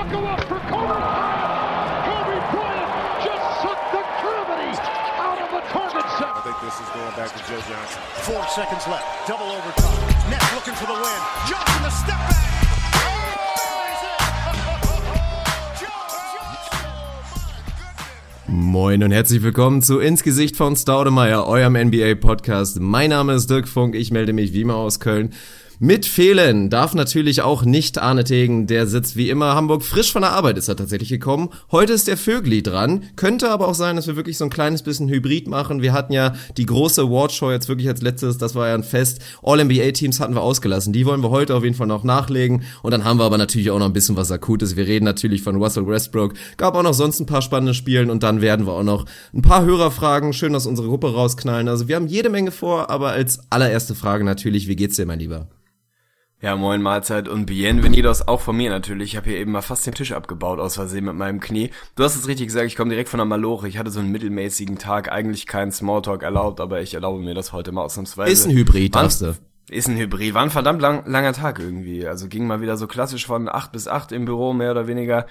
buckle up for Kobe Bryant. Kobe Bryant just sucked the gravity out of the target set. I think this is going back to Joe Johnson. Four seconds left. Double overtime. Nets looking for the win. Johnson the step back. Moin und herzlich willkommen zu Ins Gesicht von Staudemeyer, eurem NBA-Podcast. Mein Name ist Dirk Funk, ich melde mich wie immer aus Köln. Mit fehlen darf natürlich auch nicht Arne Tegen, der sitzt wie immer Hamburg frisch von der Arbeit ist er tatsächlich gekommen. Heute ist der Vögli dran, könnte aber auch sein, dass wir wirklich so ein kleines bisschen Hybrid machen. Wir hatten ja die große Awardshow jetzt wirklich als letztes, das war ja ein Fest. All-NBA-Teams hatten wir ausgelassen, die wollen wir heute auf jeden Fall noch nachlegen und dann haben wir aber natürlich auch noch ein bisschen was Akutes. Wir reden natürlich von Russell Westbrook, gab auch noch sonst ein paar spannende Spielen und dann werden wir auch noch ein paar Hörerfragen, schön, dass unsere Gruppe rausknallen. Also wir haben jede Menge vor, aber als allererste Frage natürlich, wie geht's dir, mein Lieber? Ja, moin Mahlzeit und bienvenidos auch von mir natürlich. Ich habe hier eben mal fast den Tisch abgebaut aus Versehen mit meinem Knie. Du hast es richtig gesagt, ich komme direkt von der Maloche. Ich hatte so einen mittelmäßigen Tag, eigentlich keinen Smalltalk erlaubt, aber ich erlaube mir das heute mal ausnahmsweise. Ist ein Hybrid, darfst du. Ist ein Hybrid. War ein verdammt lang, langer Tag irgendwie. Also ging mal wieder so klassisch von acht bis acht im Büro, mehr oder weniger.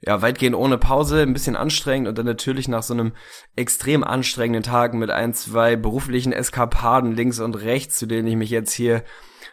Ja, weitgehend ohne Pause, ein bisschen anstrengend und dann natürlich nach so einem extrem anstrengenden Tag mit ein, zwei beruflichen Eskapaden links und rechts, zu denen ich mich jetzt hier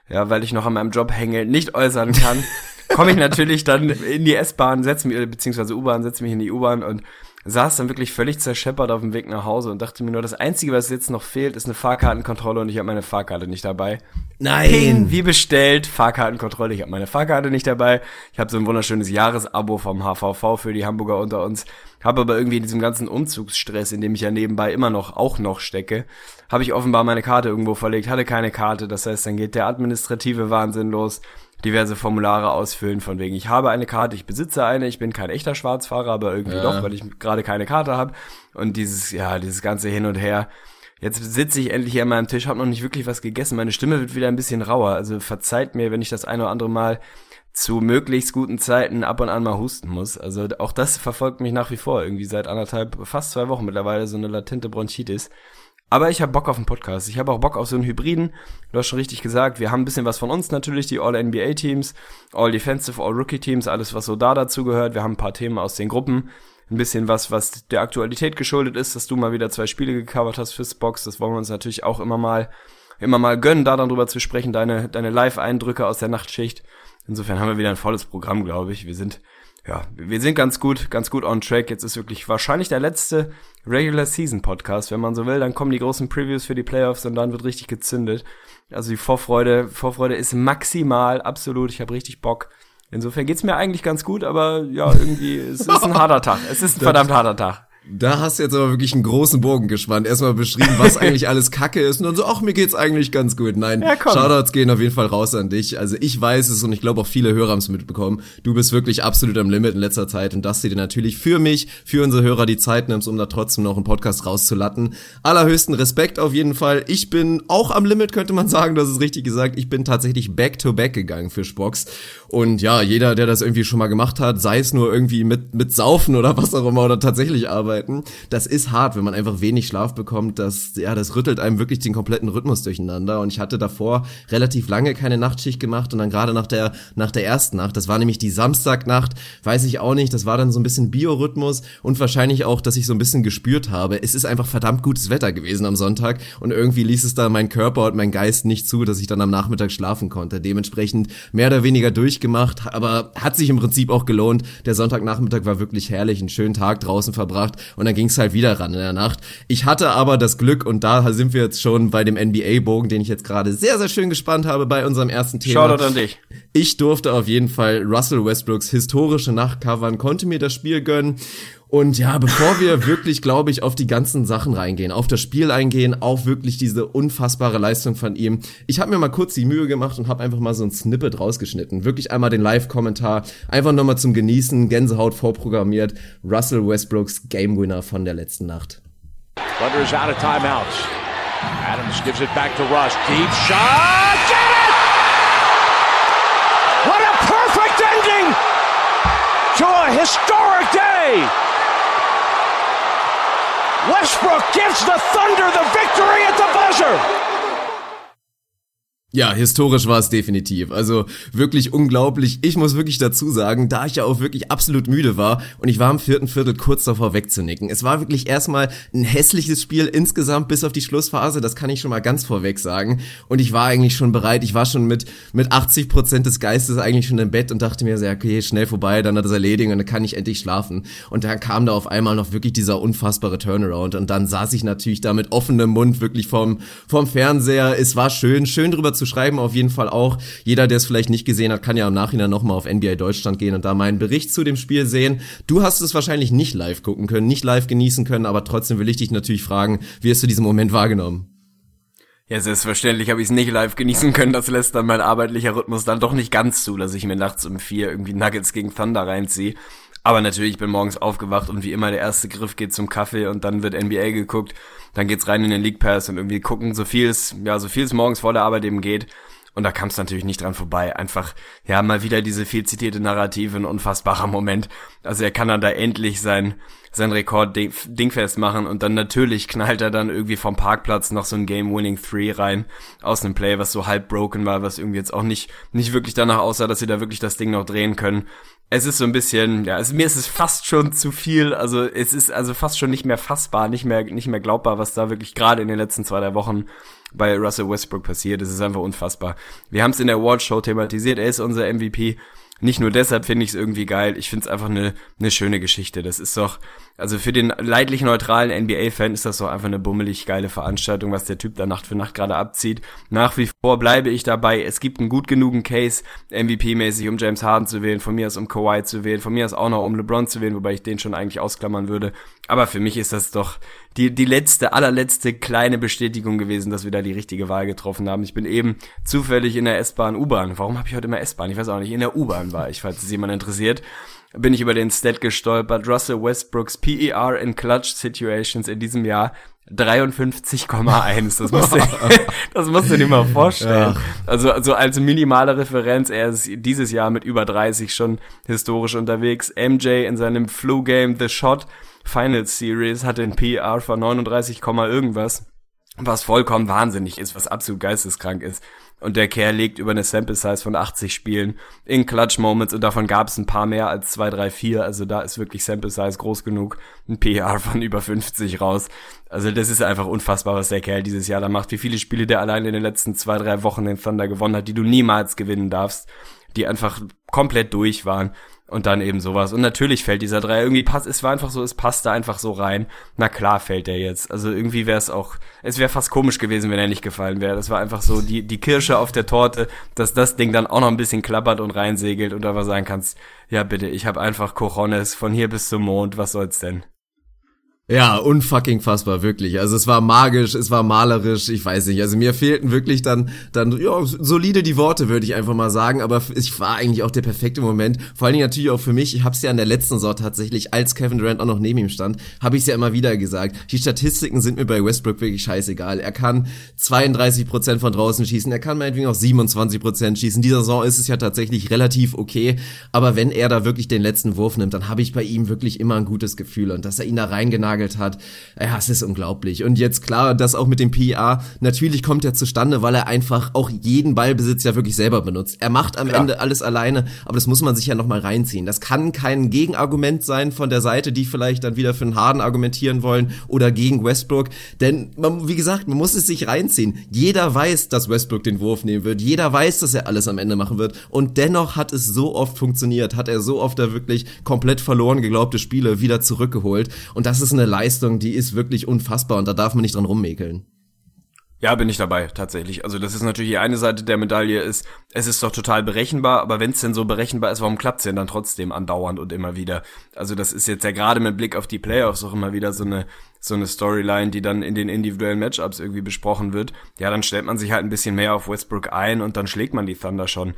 ja, weil ich noch an meinem Job hänge, nicht äußern kann, komme ich natürlich dann in die S-Bahn, setze mich, beziehungsweise U-Bahn, setze mich in die U-Bahn und saß dann wirklich völlig zerscheppert auf dem Weg nach Hause und dachte mir nur, das Einzige, was jetzt noch fehlt, ist eine Fahrkartenkontrolle und ich habe meine Fahrkarte nicht dabei. Nein! Ping, wie bestellt, Fahrkartenkontrolle, ich habe meine Fahrkarte nicht dabei. Ich habe so ein wunderschönes Jahresabo vom HVV für die Hamburger unter uns. Habe aber irgendwie in diesem ganzen Umzugsstress, in dem ich ja nebenbei immer noch auch noch stecke, habe ich offenbar meine Karte irgendwo verlegt, hatte keine Karte. Das heißt, dann geht der administrative Wahnsinn los diverse Formulare ausfüllen, von wegen, ich habe eine Karte, ich besitze eine, ich bin kein echter Schwarzfahrer, aber irgendwie ja. doch, weil ich gerade keine Karte habe. Und dieses, ja, dieses ganze Hin und Her. Jetzt sitze ich endlich hier an meinem Tisch, habe noch nicht wirklich was gegessen. Meine Stimme wird wieder ein bisschen rauer. Also verzeiht mir, wenn ich das eine oder andere Mal zu möglichst guten Zeiten ab und an mal husten muss. Also auch das verfolgt mich nach wie vor irgendwie seit anderthalb, fast zwei Wochen mittlerweile so eine latente Bronchitis. Aber ich habe Bock auf einen Podcast. Ich habe auch Bock auf so einen Hybriden. Du hast schon richtig gesagt, wir haben ein bisschen was von uns natürlich, die All-NBA-Teams, All-Defensive, All-Rookie-Teams, alles, was so da dazu gehört. Wir haben ein paar Themen aus den Gruppen. Ein bisschen was, was der Aktualität geschuldet ist, dass du mal wieder zwei Spiele gecovert hast fürs Box. Das wollen wir uns natürlich auch immer mal, immer mal gönnen, da dann drüber zu sprechen, deine, deine Live-Eindrücke aus der Nachtschicht. Insofern haben wir wieder ein volles Programm, glaube ich. Wir sind ja, wir sind ganz gut, ganz gut on track. Jetzt ist wirklich wahrscheinlich der letzte Regular Season Podcast, wenn man so will. Dann kommen die großen Previews für die Playoffs und dann wird richtig gezündet. Also die Vorfreude, Vorfreude ist maximal, absolut. Ich habe richtig Bock. Insofern geht's mir eigentlich ganz gut, aber ja, irgendwie, es ist ein harter Tag. Es ist ein verdammt harter Tag. Da hast du jetzt aber wirklich einen großen Bogen gespannt. Erstmal beschrieben, was eigentlich alles Kacke ist und dann so, ach, mir geht's eigentlich ganz gut. Nein, ja, Shoutouts gehen auf jeden Fall raus an dich. Also ich weiß es und ich glaube auch viele Hörer haben es mitbekommen. Du bist wirklich absolut am Limit in letzter Zeit und dass du dir natürlich für mich, für unsere Hörer die Zeit nimmst, um da trotzdem noch einen Podcast rauszulatten. Allerhöchsten Respekt auf jeden Fall. Ich bin auch am Limit, könnte man sagen. Das ist richtig gesagt. Ich bin tatsächlich back to back gegangen für Spox. Und ja, jeder, der das irgendwie schon mal gemacht hat, sei es nur irgendwie mit, mit Saufen oder was auch immer oder tatsächlich arbeiten, arbeiten. Das ist hart, wenn man einfach wenig Schlaf bekommt. Das, ja, das rüttelt einem wirklich den kompletten Rhythmus durcheinander. Und ich hatte davor relativ lange keine Nachtschicht gemacht und dann gerade nach der, nach der ersten Nacht, das war nämlich die Samstagnacht, weiß ich auch nicht, das war dann so ein bisschen Biorhythmus und wahrscheinlich auch, dass ich so ein bisschen gespürt habe. Es ist einfach verdammt gutes Wetter gewesen am Sonntag und irgendwie ließ es da mein Körper und mein Geist nicht zu, dass ich dann am Nachmittag schlafen konnte. Dementsprechend mehr oder weniger durchgemacht, aber hat sich im Prinzip auch gelohnt. Der Sonntagnachmittag war wirklich herrlich, einen schönen Tag draußen verbracht und dann ging es halt wieder ran in der Nacht. Ich hatte aber das Glück und da sind wir jetzt schon bei dem NBA-Bogen, den ich jetzt gerade sehr, sehr schön gespannt habe bei unserem ersten Thema. Shoutout an dich. Ich durfte auf jeden Fall Russell Westbrooks historische Nacht covern, konnte mir das Spiel gönnen und ja, bevor wir wirklich, glaube ich, auf die ganzen Sachen reingehen, auf das Spiel eingehen, auf wirklich diese unfassbare Leistung von ihm, ich habe mir mal kurz die Mühe gemacht und habe einfach mal so ein Snippet rausgeschnitten. Wirklich einmal den Live-Kommentar, einfach nochmal zum Genießen, Gänsehaut vorprogrammiert. Russell Westbrooks Game Winner von der letzten Nacht. Thunder is out of timeouts. Adams gives it back to Rush. Deep shot! Get it! What a perfect ending to a historic day! Westbrook gives the Thunder the victory Ja, historisch war es definitiv. Also wirklich unglaublich. Ich muss wirklich dazu sagen, da ich ja auch wirklich absolut müde war und ich war im vierten Viertel kurz davor wegzunicken. Es war wirklich erstmal ein hässliches Spiel insgesamt bis auf die Schlussphase, das kann ich schon mal ganz vorweg sagen. Und ich war eigentlich schon bereit, ich war schon mit, mit 80 Prozent des Geistes eigentlich schon im Bett und dachte mir so, okay, schnell vorbei, dann hat das erledigt und dann kann ich endlich schlafen. Und dann kam da auf einmal noch wirklich dieser unfassbare Turnaround und dann saß ich natürlich da mit offenem Mund wirklich vorm, vorm Fernseher. Es war schön, schön drüber zu schreiben auf jeden Fall auch. Jeder, der es vielleicht nicht gesehen hat, kann ja im Nachhinein nochmal auf NBA Deutschland gehen und da meinen Bericht zu dem Spiel sehen. Du hast es wahrscheinlich nicht live gucken können, nicht live genießen können, aber trotzdem will ich dich natürlich fragen, wie hast du diesen Moment wahrgenommen? Ja, selbstverständlich habe ich es nicht live genießen können. Das lässt dann mein arbeitlicher Rhythmus dann doch nicht ganz zu, dass ich mir nachts um vier irgendwie Nuggets gegen Thunder reinziehe. Aber natürlich, ich bin morgens aufgewacht und wie immer der erste Griff geht zum Kaffee und dann wird NBA geguckt. Dann geht's rein in den League Pass und irgendwie gucken, so viel es, ja, so viel es morgens vor der Arbeit eben geht. Und da kam es natürlich nicht dran vorbei. Einfach, ja, mal wieder diese viel zitierte Narrative, ein unfassbarer Moment. Also er kann dann da endlich sein, sein Rekord dingfest machen und dann natürlich knallt er dann irgendwie vom Parkplatz noch so ein Game-Winning Three rein aus einem Play, was so halb broken war, was irgendwie jetzt auch nicht, nicht wirklich danach aussah, dass sie da wirklich das Ding noch drehen können es ist so ein bisschen, ja, es, mir ist es fast schon zu viel. Also es ist also fast schon nicht mehr fassbar, nicht mehr, nicht mehr glaubbar, was da wirklich gerade in den letzten zwei, drei Wochen bei Russell Westbrook passiert. Es ist einfach unfassbar. Wir haben es in der Award Show thematisiert. Er ist unser MVP nicht nur deshalb finde ich es irgendwie geil, ich finde es einfach eine, eine schöne Geschichte. Das ist doch, also für den leidlich neutralen NBA-Fan ist das doch einfach eine bummelig geile Veranstaltung, was der Typ da Nacht für Nacht gerade abzieht. Nach wie vor bleibe ich dabei, es gibt einen gut genugen Case, MVP-mäßig, um James Harden zu wählen, von mir aus um Kawhi zu wählen, von mir aus auch noch um LeBron zu wählen, wobei ich den schon eigentlich ausklammern würde. Aber für mich ist das doch die, die letzte, allerletzte kleine Bestätigung gewesen, dass wir da die richtige Wahl getroffen haben. Ich bin eben zufällig in der S-Bahn, U-Bahn. Warum habe ich heute immer S-Bahn? Ich weiß auch nicht. In der U-Bahn war ich, falls es jemand interessiert. Bin ich über den Stat gestolpert. Russell Westbrooks PER in Clutch Situations in diesem Jahr 53,1. Das musst du, das musst du dir mal vorstellen. Ja. Also, also als minimale Referenz, er ist dieses Jahr mit über 30 schon historisch unterwegs. MJ in seinem Flu-Game The Shot Finals Series hatte ein PR von 39, irgendwas, was vollkommen wahnsinnig ist, was absolut geisteskrank ist. Und der Kerl legt über eine Sample Size von 80 Spielen in Clutch Moments und davon gab es ein paar mehr als 2, 3, 4. Also da ist wirklich Sample Size groß genug. Ein PR von über 50 raus. Also das ist einfach unfassbar, was der Kerl dieses Jahr da macht. Wie viele Spiele der allein in den letzten zwei, drei Wochen den Thunder gewonnen hat, die du niemals gewinnen darfst. Die einfach komplett durch waren. Und dann eben sowas. Und natürlich fällt dieser Dreier irgendwie passt, es war einfach so, es passte einfach so rein. Na klar fällt er jetzt. Also irgendwie wäre es auch, es wäre fast komisch gewesen, wenn er nicht gefallen wäre. Das war einfach so die, die Kirsche auf der Torte, dass das Ding dann auch noch ein bisschen klappert und reinsegelt und aber sagen kannst, ja bitte, ich habe einfach Cojones von hier bis zum Mond, was soll's denn? Ja, unfucking fassbar, wirklich. Also es war magisch, es war malerisch, ich weiß nicht. Also mir fehlten wirklich dann, dann, ja, solide die Worte, würde ich einfach mal sagen. Aber ich war eigentlich auch der perfekte Moment. Vor allen Dingen natürlich auch für mich. Ich habe es ja an der letzten Saison tatsächlich, als Kevin Durant auch noch neben ihm stand, habe ich es ja immer wieder gesagt. Die Statistiken sind mir bei Westbrook wirklich scheißegal. Er kann 32 Prozent von draußen schießen, er kann meinetwegen auch 27 Prozent schießen. Dieser Saison ist es ja tatsächlich relativ okay. Aber wenn er da wirklich den letzten Wurf nimmt, dann habe ich bei ihm wirklich immer ein gutes Gefühl. Und dass er ihn da reingenagelt genagelt hat. Ja, es ist unglaublich. Und jetzt klar, das auch mit dem PA, natürlich kommt er zustande, weil er einfach auch jeden Ballbesitz ja wirklich selber benutzt. Er macht am ja. Ende alles alleine, aber das muss man sich ja nochmal reinziehen. Das kann kein Gegenargument sein von der Seite, die vielleicht dann wieder für einen Harden argumentieren wollen oder gegen Westbrook. Denn, man, wie gesagt, man muss es sich reinziehen. Jeder weiß, dass Westbrook den Wurf nehmen wird. Jeder weiß, dass er alles am Ende machen wird. Und dennoch hat es so oft funktioniert. Hat er so oft da wirklich komplett verloren geglaubte Spiele wieder zurückgeholt. Und das ist eine Leistung, die ist wirklich unfassbar und da darf man nicht dran rummäkeln. Ja, bin ich dabei, tatsächlich. Also das ist natürlich die eine Seite der Medaille ist, es ist doch total berechenbar, aber wenn es denn so berechenbar ist, warum klappt's denn dann trotzdem andauernd und immer wieder? Also das ist jetzt ja gerade mit Blick auf die Playoffs auch immer wieder so eine so eine Storyline, die dann in den individuellen Matchups irgendwie besprochen wird. Ja, dann stellt man sich halt ein bisschen mehr auf Westbrook ein und dann schlägt man die Thunder schon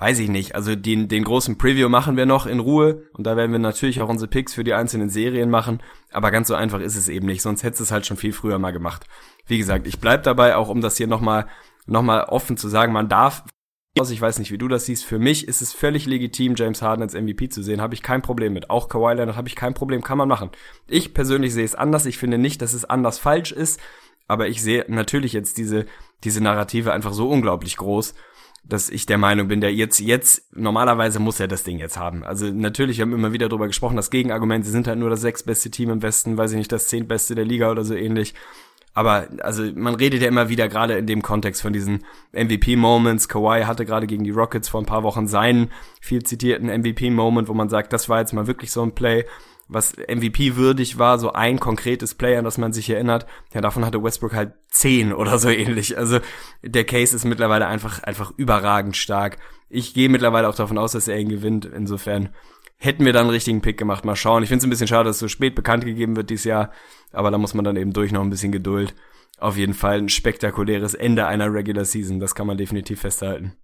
weiß ich nicht. Also den, den großen Preview machen wir noch in Ruhe und da werden wir natürlich auch unsere Picks für die einzelnen Serien machen. Aber ganz so einfach ist es eben nicht, sonst hättest es halt schon viel früher mal gemacht. Wie gesagt, ich bleib dabei, auch um das hier nochmal noch mal offen zu sagen, man darf ich weiß nicht, wie du das siehst. Für mich ist es völlig legitim, James Harden als MVP zu sehen. Habe ich kein Problem mit. Auch Kawhi Leonard habe ich kein Problem. Kann man machen. Ich persönlich sehe es anders. Ich finde nicht, dass es anders falsch ist. Aber ich sehe natürlich jetzt diese, diese Narrative einfach so unglaublich groß, dass ich der Meinung bin, der jetzt, jetzt, normalerweise muss er das Ding jetzt haben. Also natürlich, wir haben immer wieder darüber gesprochen, das Gegenargument, sie sind halt nur das sechstbeste Team im Westen, weiß ich nicht, das zehntbeste der Liga oder so ähnlich. Aber also man redet ja immer wieder gerade in dem Kontext von diesen MVP-Moments. Kawhi hatte gerade gegen die Rockets vor ein paar Wochen seinen viel zitierten MVP-Moment, wo man sagt, das war jetzt mal wirklich so ein Play was MVP würdig war, so ein konkretes Play, an das man sich erinnert. Ja, davon hatte Westbrook halt zehn oder so ähnlich. Also der Case ist mittlerweile einfach, einfach überragend stark. Ich gehe mittlerweile auch davon aus, dass er ihn gewinnt. Insofern hätten wir dann einen richtigen Pick gemacht. Mal schauen. Ich finde es ein bisschen schade, dass es so spät bekannt gegeben wird dieses Jahr. Aber da muss man dann eben durch noch ein bisschen Geduld. Auf jeden Fall ein spektakuläres Ende einer Regular Season. Das kann man definitiv festhalten.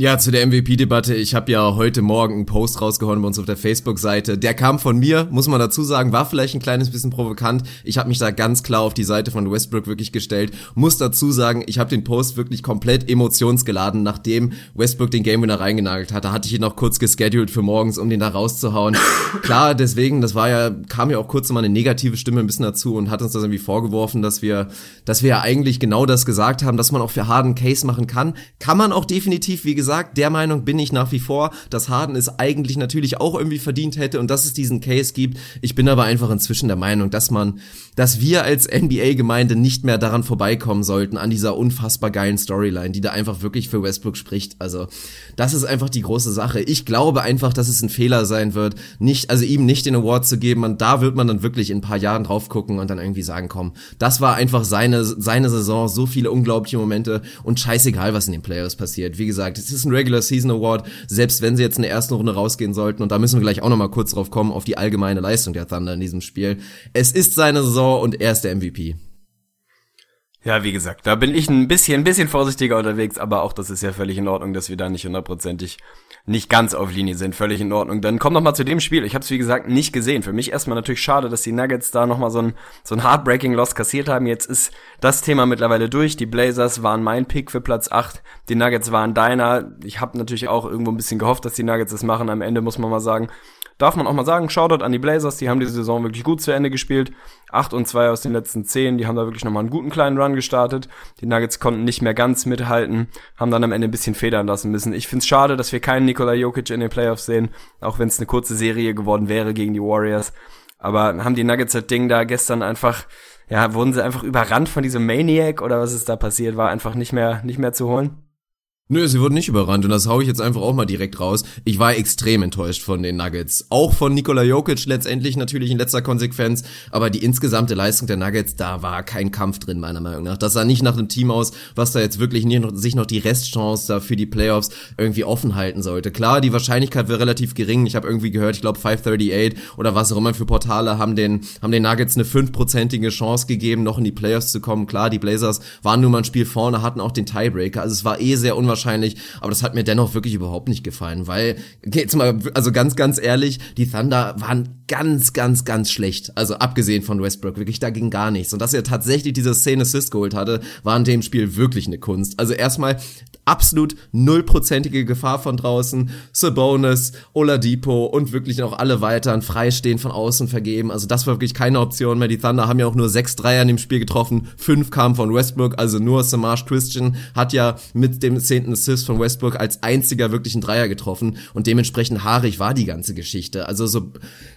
Ja, zu der MVP-Debatte. Ich habe ja heute Morgen einen Post rausgehauen bei uns auf der Facebook-Seite. Der kam von mir, muss man dazu sagen, war vielleicht ein kleines bisschen provokant. Ich habe mich da ganz klar auf die Seite von Westbrook wirklich gestellt. Muss dazu sagen, ich habe den Post wirklich komplett emotionsgeladen, nachdem Westbrook den Game Winner reingenagelt hatte. Hatte ich ihn noch kurz gescheduled für morgens, um den da rauszuhauen. klar, deswegen, das war ja, kam ja auch kurz mal eine negative Stimme ein bisschen dazu und hat uns das irgendwie vorgeworfen, dass wir, dass wir ja eigentlich genau das gesagt haben, dass man auch für Harden Case machen kann. Kann man auch definitiv, wie gesagt, gesagt, der Meinung bin ich nach wie vor, dass Harden es eigentlich natürlich auch irgendwie verdient hätte und dass es diesen Case gibt. Ich bin aber einfach inzwischen der Meinung, dass man, dass wir als NBA-Gemeinde nicht mehr daran vorbeikommen sollten, an dieser unfassbar geilen Storyline, die da einfach wirklich für Westbrook spricht. Also, das ist einfach die große Sache. Ich glaube einfach, dass es ein Fehler sein wird, nicht, also ihm nicht den Award zu geben und da wird man dann wirklich in ein paar Jahren drauf gucken und dann irgendwie sagen, komm, das war einfach seine, seine Saison, so viele unglaubliche Momente und scheißegal, was in den Playoffs passiert. Wie gesagt, es ist ist ein Regular Season Award, selbst wenn sie jetzt in der ersten Runde rausgehen sollten. Und da müssen wir gleich auch nochmal kurz drauf kommen, auf die allgemeine Leistung der Thunder in diesem Spiel. Es ist seine Saison und er ist der MVP. Ja, wie gesagt, da bin ich ein bisschen, ein bisschen vorsichtiger unterwegs, aber auch das ist ja völlig in Ordnung, dass wir da nicht hundertprozentig nicht ganz auf Linie sind, völlig in Ordnung. Dann komm noch mal zu dem Spiel. Ich habe es wie gesagt nicht gesehen. Für mich erstmal natürlich schade, dass die Nuggets da noch mal so ein so ein heartbreaking Loss kassiert haben. Jetzt ist das Thema mittlerweile durch. Die Blazers waren mein Pick für Platz 8. Die Nuggets waren deiner. Ich habe natürlich auch irgendwo ein bisschen gehofft, dass die Nuggets das machen. Am Ende muss man mal sagen, darf man auch mal sagen, Shoutout an die Blazers, die haben die Saison wirklich gut zu Ende gespielt. 8 und 2 aus den letzten 10, die haben da wirklich nochmal einen guten kleinen Run gestartet. Die Nuggets konnten nicht mehr ganz mithalten, haben dann am Ende ein bisschen federn lassen müssen. Ich find's schade, dass wir keinen Nikola Jokic in den Playoffs sehen, auch wenn es eine kurze Serie geworden wäre gegen die Warriors. Aber haben die Nuggets das Ding da gestern einfach, ja, wurden sie einfach überrannt von diesem Maniac oder was ist da passiert, war einfach nicht mehr, nicht mehr zu holen? Nö, sie wurden nicht überrannt und das hau ich jetzt einfach auch mal direkt raus. Ich war extrem enttäuscht von den Nuggets. Auch von Nikola Jokic letztendlich natürlich in letzter Konsequenz, aber die insgesamte Leistung der Nuggets, da war kein Kampf drin, meiner Meinung nach. Das sah nicht nach einem Team aus, was da jetzt wirklich nicht noch, sich noch die Restchance da für die Playoffs irgendwie offen halten sollte. Klar, die Wahrscheinlichkeit wäre relativ gering. Ich habe irgendwie gehört, ich glaube 538 oder was auch immer für Portale haben den, haben den Nuggets eine fünfprozentige Chance gegeben, noch in die Playoffs zu kommen. Klar, die Blazers waren nur mal ein Spiel vorne, hatten auch den Tiebreaker. Also es war eh sehr unwahrscheinlich unwahrscheinlich, aber das hat mir dennoch wirklich überhaupt nicht gefallen, weil, jetzt mal, also ganz, ganz ehrlich, die Thunder waren ganz, ganz, ganz schlecht. Also abgesehen von Westbrook, wirklich, da ging gar nichts. Und dass er tatsächlich diese Szene Assist geholt hatte, war in dem Spiel wirklich eine Kunst. Also erstmal absolut nullprozentige Gefahr von draußen. Sabonis, Oladipo und wirklich noch alle weiteren freistehen von außen vergeben. Also das war wirklich keine Option mehr. Die Thunder haben ja auch nur sechs Dreier in dem Spiel getroffen. Fünf kamen von Westbrook, also nur Samaj Christian hat ja mit dem zehnten Assist von Westbrook als einziger wirklich einen Dreier getroffen und dementsprechend haarig war die ganze Geschichte. Also so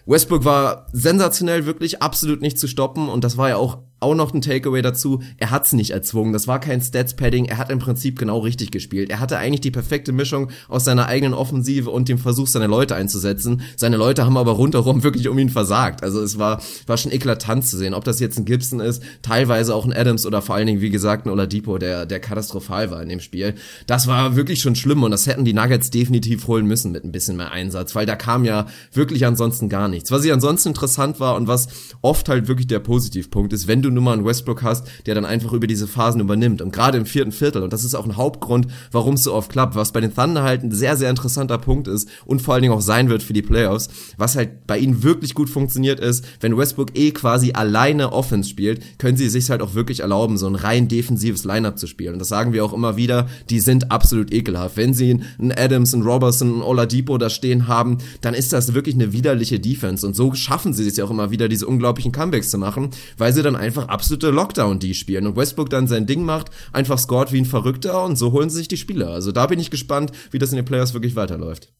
Westbrook war sensationell wirklich absolut nicht zu stoppen und das war ja auch auch noch ein Takeaway dazu, er hat's nicht erzwungen. Das war kein Stats-Padding, er hat im Prinzip genau richtig gespielt. Er hatte eigentlich die perfekte Mischung aus seiner eigenen Offensive und dem Versuch, seine Leute einzusetzen. Seine Leute haben aber rundherum wirklich um ihn versagt. Also es war, war schon eklatant zu sehen, ob das jetzt ein Gibson ist, teilweise auch ein Adams oder vor allen Dingen, wie gesagt, ein Oladipo, der, der katastrophal war in dem Spiel. Das war wirklich schon schlimm und das hätten die Nuggets definitiv holen müssen mit ein bisschen mehr Einsatz, weil da kam ja wirklich ansonsten gar nichts. Was ich ansonsten interessant war und was oft halt wirklich der Positivpunkt ist, wenn du Nummer einen Westbrook hast, der dann einfach über diese Phasen übernimmt. Und gerade im vierten Viertel, und das ist auch ein Hauptgrund, warum es so oft klappt, was bei den Thunder halt ein sehr, sehr interessanter Punkt ist und vor allen Dingen auch sein wird für die Playoffs, was halt bei ihnen wirklich gut funktioniert ist, wenn Westbrook eh quasi alleine Offense spielt, können sie sich halt auch wirklich erlauben, so ein rein defensives Lineup zu spielen. Und das sagen wir auch immer wieder, die sind absolut ekelhaft. Wenn sie einen Adams, einen Robertson, einen Oladipo da stehen haben, dann ist das wirklich eine widerliche Defense. Und so schaffen sie es ja auch immer wieder, diese unglaublichen Comebacks zu machen, weil sie dann einfach einfach absolute Lockdown, die spielen. Und Westbrook dann sein Ding macht, einfach scored wie ein Verrückter und so holen sie sich die Spieler. Also da bin ich gespannt, wie das in den Playoffs wirklich weiterläuft.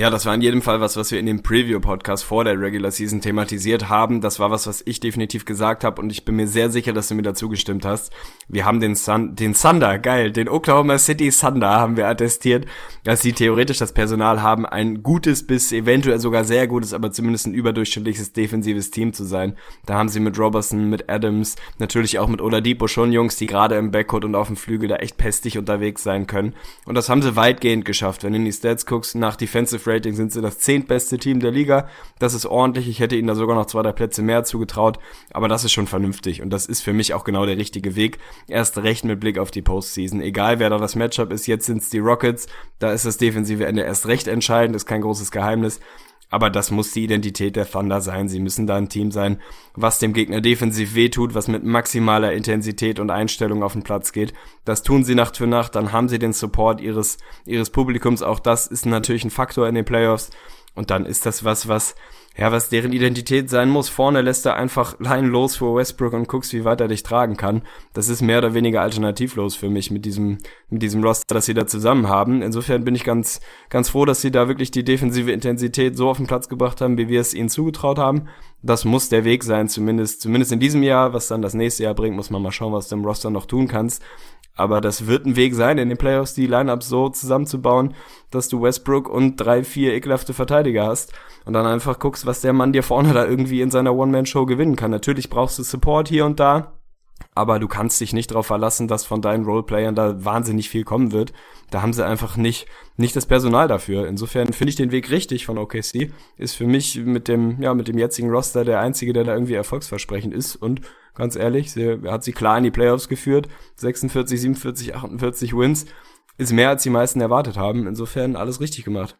Ja, das war in jedem Fall was, was wir in dem Preview-Podcast vor der Regular Season thematisiert haben. Das war was, was ich definitiv gesagt habe und ich bin mir sehr sicher, dass du mir dazu gestimmt hast. Wir haben den, Sun, den Thunder, geil, den Oklahoma City Thunder haben wir attestiert, dass sie theoretisch das Personal haben, ein gutes bis eventuell sogar sehr gutes, aber zumindest ein überdurchschnittliches defensives Team zu sein. Da haben sie mit Robertson, mit Adams, natürlich auch mit Oladipo schon Jungs, die gerade im Backcourt und auf dem Flügel da echt pestig unterwegs sein können. Und das haben sie weitgehend geschafft. Wenn du in die Stats guckst, nach Defensive Rating sind sie das zehntbeste Team der Liga. Das ist ordentlich. Ich hätte ihnen da sogar noch zwei, drei Plätze mehr zugetraut. Aber das ist schon vernünftig. Und das ist für mich auch genau der richtige Weg. Erst recht mit Blick auf die Postseason. Egal wer da das Matchup ist. Jetzt sind es die Rockets. Da ist das defensive Ende erst recht entscheidend. ist kein großes Geheimnis. Aber das muss die Identität der Thunder sein. Sie müssen da ein Team sein, was dem Gegner defensiv wehtut, was mit maximaler Intensität und Einstellung auf den Platz geht. Das tun sie Nacht für Nacht. Dann haben sie den Support ihres, ihres Publikums. Auch das ist natürlich ein Faktor in den Playoffs. Und dann ist das was, was ja, was deren Identität sein muss. Vorne lässt er einfach Line los vor Westbrook und guckst, wie weit er dich tragen kann. Das ist mehr oder weniger alternativlos für mich mit diesem, mit diesem Roster, das sie da zusammen haben. Insofern bin ich ganz, ganz froh, dass sie da wirklich die defensive Intensität so auf den Platz gebracht haben, wie wir es ihnen zugetraut haben. Das muss der Weg sein, zumindest, zumindest in diesem Jahr. Was dann das nächste Jahr bringt, muss man mal schauen, was du im Roster noch tun kannst. Aber das wird ein Weg sein, in den Playoffs die Lineups so zusammenzubauen, dass du Westbrook und drei, vier ekelhafte Verteidiger hast und dann einfach guckst, was der Mann dir vorne da irgendwie in seiner One-Man-Show gewinnen kann. Natürlich brauchst du Support hier und da, aber du kannst dich nicht darauf verlassen, dass von deinen Roleplayern da wahnsinnig viel kommen wird. Da haben sie einfach nicht, nicht das Personal dafür. Insofern finde ich den Weg richtig von OKC. Ist für mich mit dem, ja, mit dem jetzigen Roster der einzige, der da irgendwie erfolgsversprechend ist. Und ganz ehrlich, sie, hat sie klar in die Playoffs geführt. 46, 47, 48 Wins. Ist mehr, als die meisten erwartet haben. Insofern alles richtig gemacht.